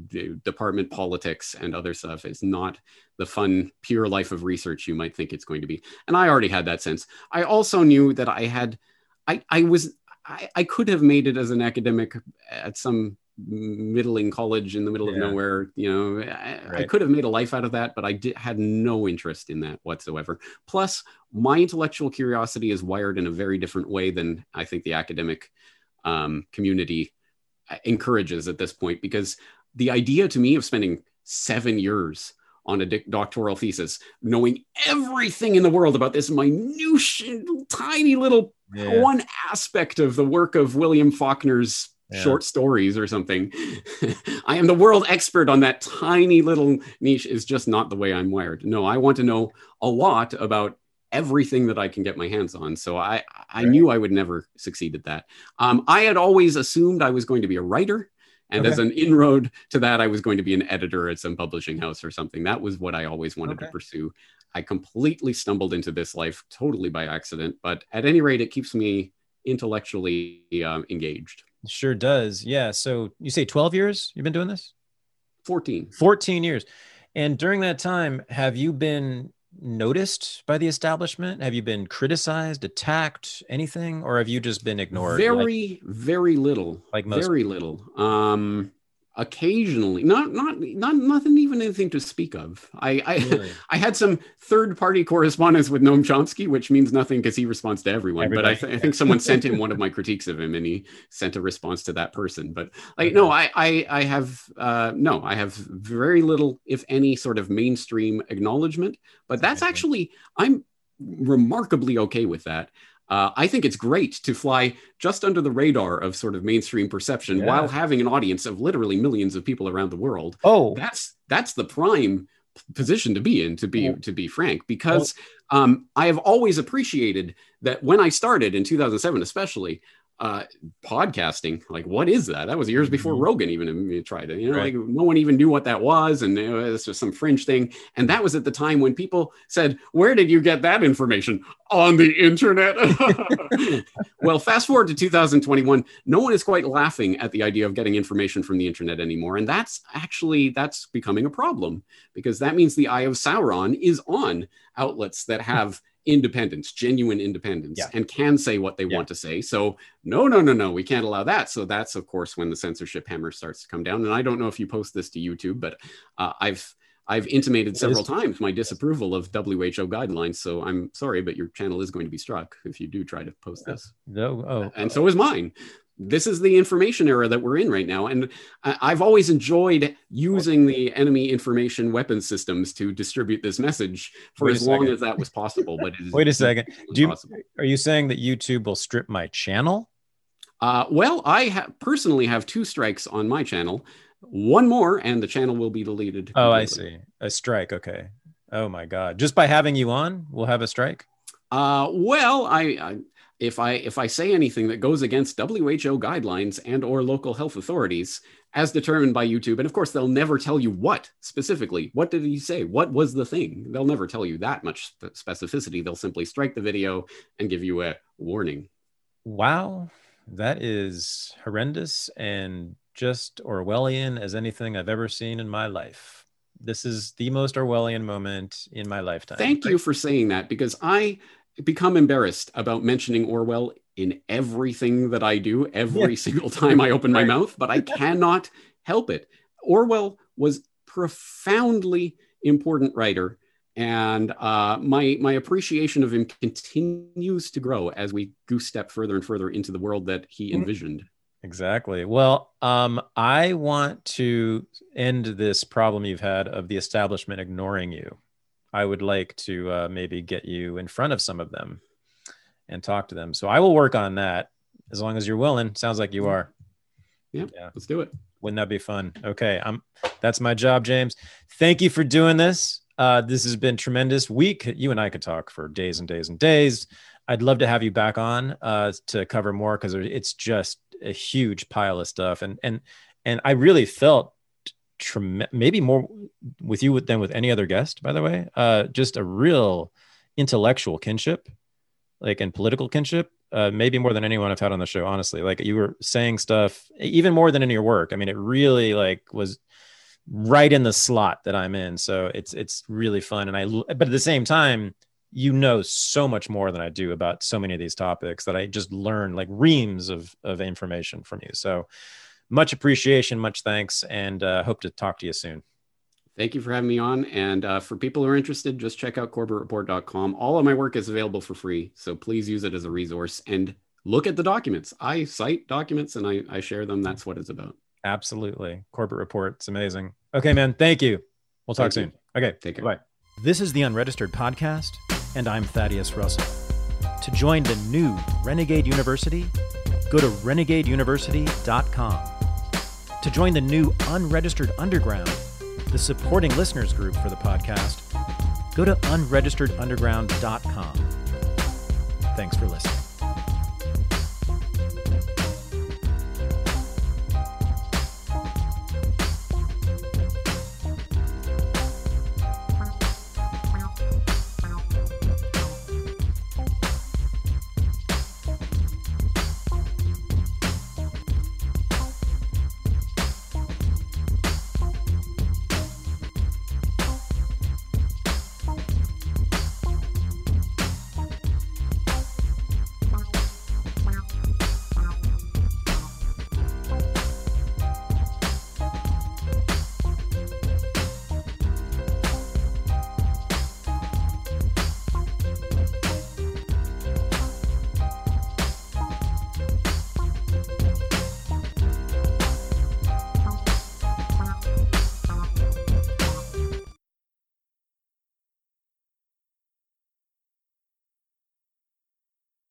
department politics and other stuff. It's not the fun, pure life of research you might think it's going to be." And I already had that sense. I also knew that I had, I, I was, I, I could have made it as an academic at some middling college in the middle yeah. of nowhere you know I, right. I, could have made a life out of that but i did, had no interest in that whatsoever plus my intellectual curiosity is wired in a very different way than i think the academic um, community uh, encourages at this point because the idea to me of spending seven years on a doctoral thesis knowing everything in the world about this minute tiny little yeah. one aspect of the work of william faulkner's yeah. short stories or something. I am the world expert on that tiny little niche is just not the way I'm wired. No, I want to know a lot about everything that I can get my hands on. So I, I right. knew I would never succeed at that. Um, I had always assumed I was going to be a writer. And okay. as an inroad to that, I was going to be an editor at some publishing house or something. That was what I always wanted okay. to pursue. I completely stumbled into this life totally by accident, but at any rate, it keeps me intellectually um, engaged. Sure does. Yeah. So you say 12 years you've been doing this? 14. 14 years. And during that time, have you been noticed by the establishment? Have you been criticized, attacked, anything, or have you just been ignored? Very, like, very little. Like most. Very little. Um, occasionally not not not nothing even anything to speak of i i, really? I had some third party correspondence with noam chomsky which means nothing because he responds to everyone Everybody. but I, th- I, think someone sent him one of my critiques of him and he sent a response to that person but like okay. no i i, I have uh, no i have very little if any sort of mainstream acknowledgement but that's okay. actually i'm remarkably okay with that uh, I think it's great to fly just under the radar of sort of mainstream perception yeah. while having an audience of literally millions of people around the world. Oh, that's that's the prime position to be in to be to be frank because um, i have always appreciated that when i started in 2007 especially uh, podcasting. Like, what is that? That was years before mm-hmm. Rogan even tried it. You know, right. like no one even knew what that was, and it was just some fringe thing. And that was at the time when people said, "Where did you get that information on the internet?" well, fast forward to 2021, no one is quite laughing at the idea of getting information from the internet anymore, and that's actually that's becoming a problem because that means the eye of Sauron is on outlets that have independence, genuine independence, yeah. and can say what they yeah. want to say. So, no, no, no, no, we can't allow that. So, that's of course when the censorship hammer starts to come down. And I don't know if you post this to YouTube, but uh, I've I've intimated several times my disapproval of WHO guidelines. So I'm sorry, but your channel is going to be struck if you do try to post this. No, oh, and so is mine this is the information era that we're in right now. And I've always enjoyed using the enemy information weapon systems to distribute this message for as long as that was possible. But Wait a second. Do you, are you saying that YouTube will strip my channel? Uh, well, I ha- personally have two strikes on my channel. One more, and the channel will be deleted. Oh, I see. A strike. Okay. Oh my God. Just by having you on, we'll have a strike? Uh, well, I, I if I if I say anything that goes against WHO guidelines and or local health authorities as determined by YouTube, and of course they'll never tell you what specifically. What did he say? What was the thing? They'll never tell you that much specificity. They'll simply strike the video and give you a warning. Wow, that is horrendous and just Orwellian as anything I've ever seen in my life. This is the most Orwellian moment in my lifetime. Thank you for saying that because I become embarrassed about mentioning Orwell in everything that I do every yeah. single time I open my mouth, but I cannot help it. Orwell was profoundly important writer and uh, my my appreciation of him continues to grow as we goose step further and further into the world that he mm-hmm. envisioned. Exactly. Well, um, I want to end this problem you've had of the establishment ignoring you. I would like to uh, maybe get you in front of some of them and talk to them. So I will work on that as long as you're willing. Sounds like you are. Yeah, yeah. let's do it. Wouldn't that be fun? Okay, I'm. That's my job, James. Thank you for doing this. Uh, this has been tremendous week. You and I could talk for days and days and days. I'd love to have you back on uh, to cover more because it's just a huge pile of stuff, and and and I really felt trem- maybe more with you than with any other guest, by the way. Uh, just a real intellectual kinship, like and political kinship. Uh, maybe more than anyone I've had on the show, honestly. Like you were saying stuff, even more than in your work. I mean, it really like was right in the slot that I'm in. So it's it's really fun. And I, but at the same time, you know so much more than I do about so many of these topics that I just learn like reams of of information from you. So much appreciation, much thanks, and uh, hope to talk to you soon. Thank you for having me on. And uh, for people who are interested, just check out corbettreport.com. All of my work is available for free. So please use it as a resource and look at the documents. I cite documents and I, I share them. That's what it's about. Absolutely. Corbett Report. It's amazing. Okay, man. Thank you. We'll talk thank soon. You. Okay. Take care. Bye. This is the Unregistered Podcast, and I'm Thaddeus Russell. To join the new Renegade University, go to renegadeuniversity.com. To join the new Unregistered Underground, the supporting listeners group for the podcast, go to unregisteredunderground.com. Thanks for listening.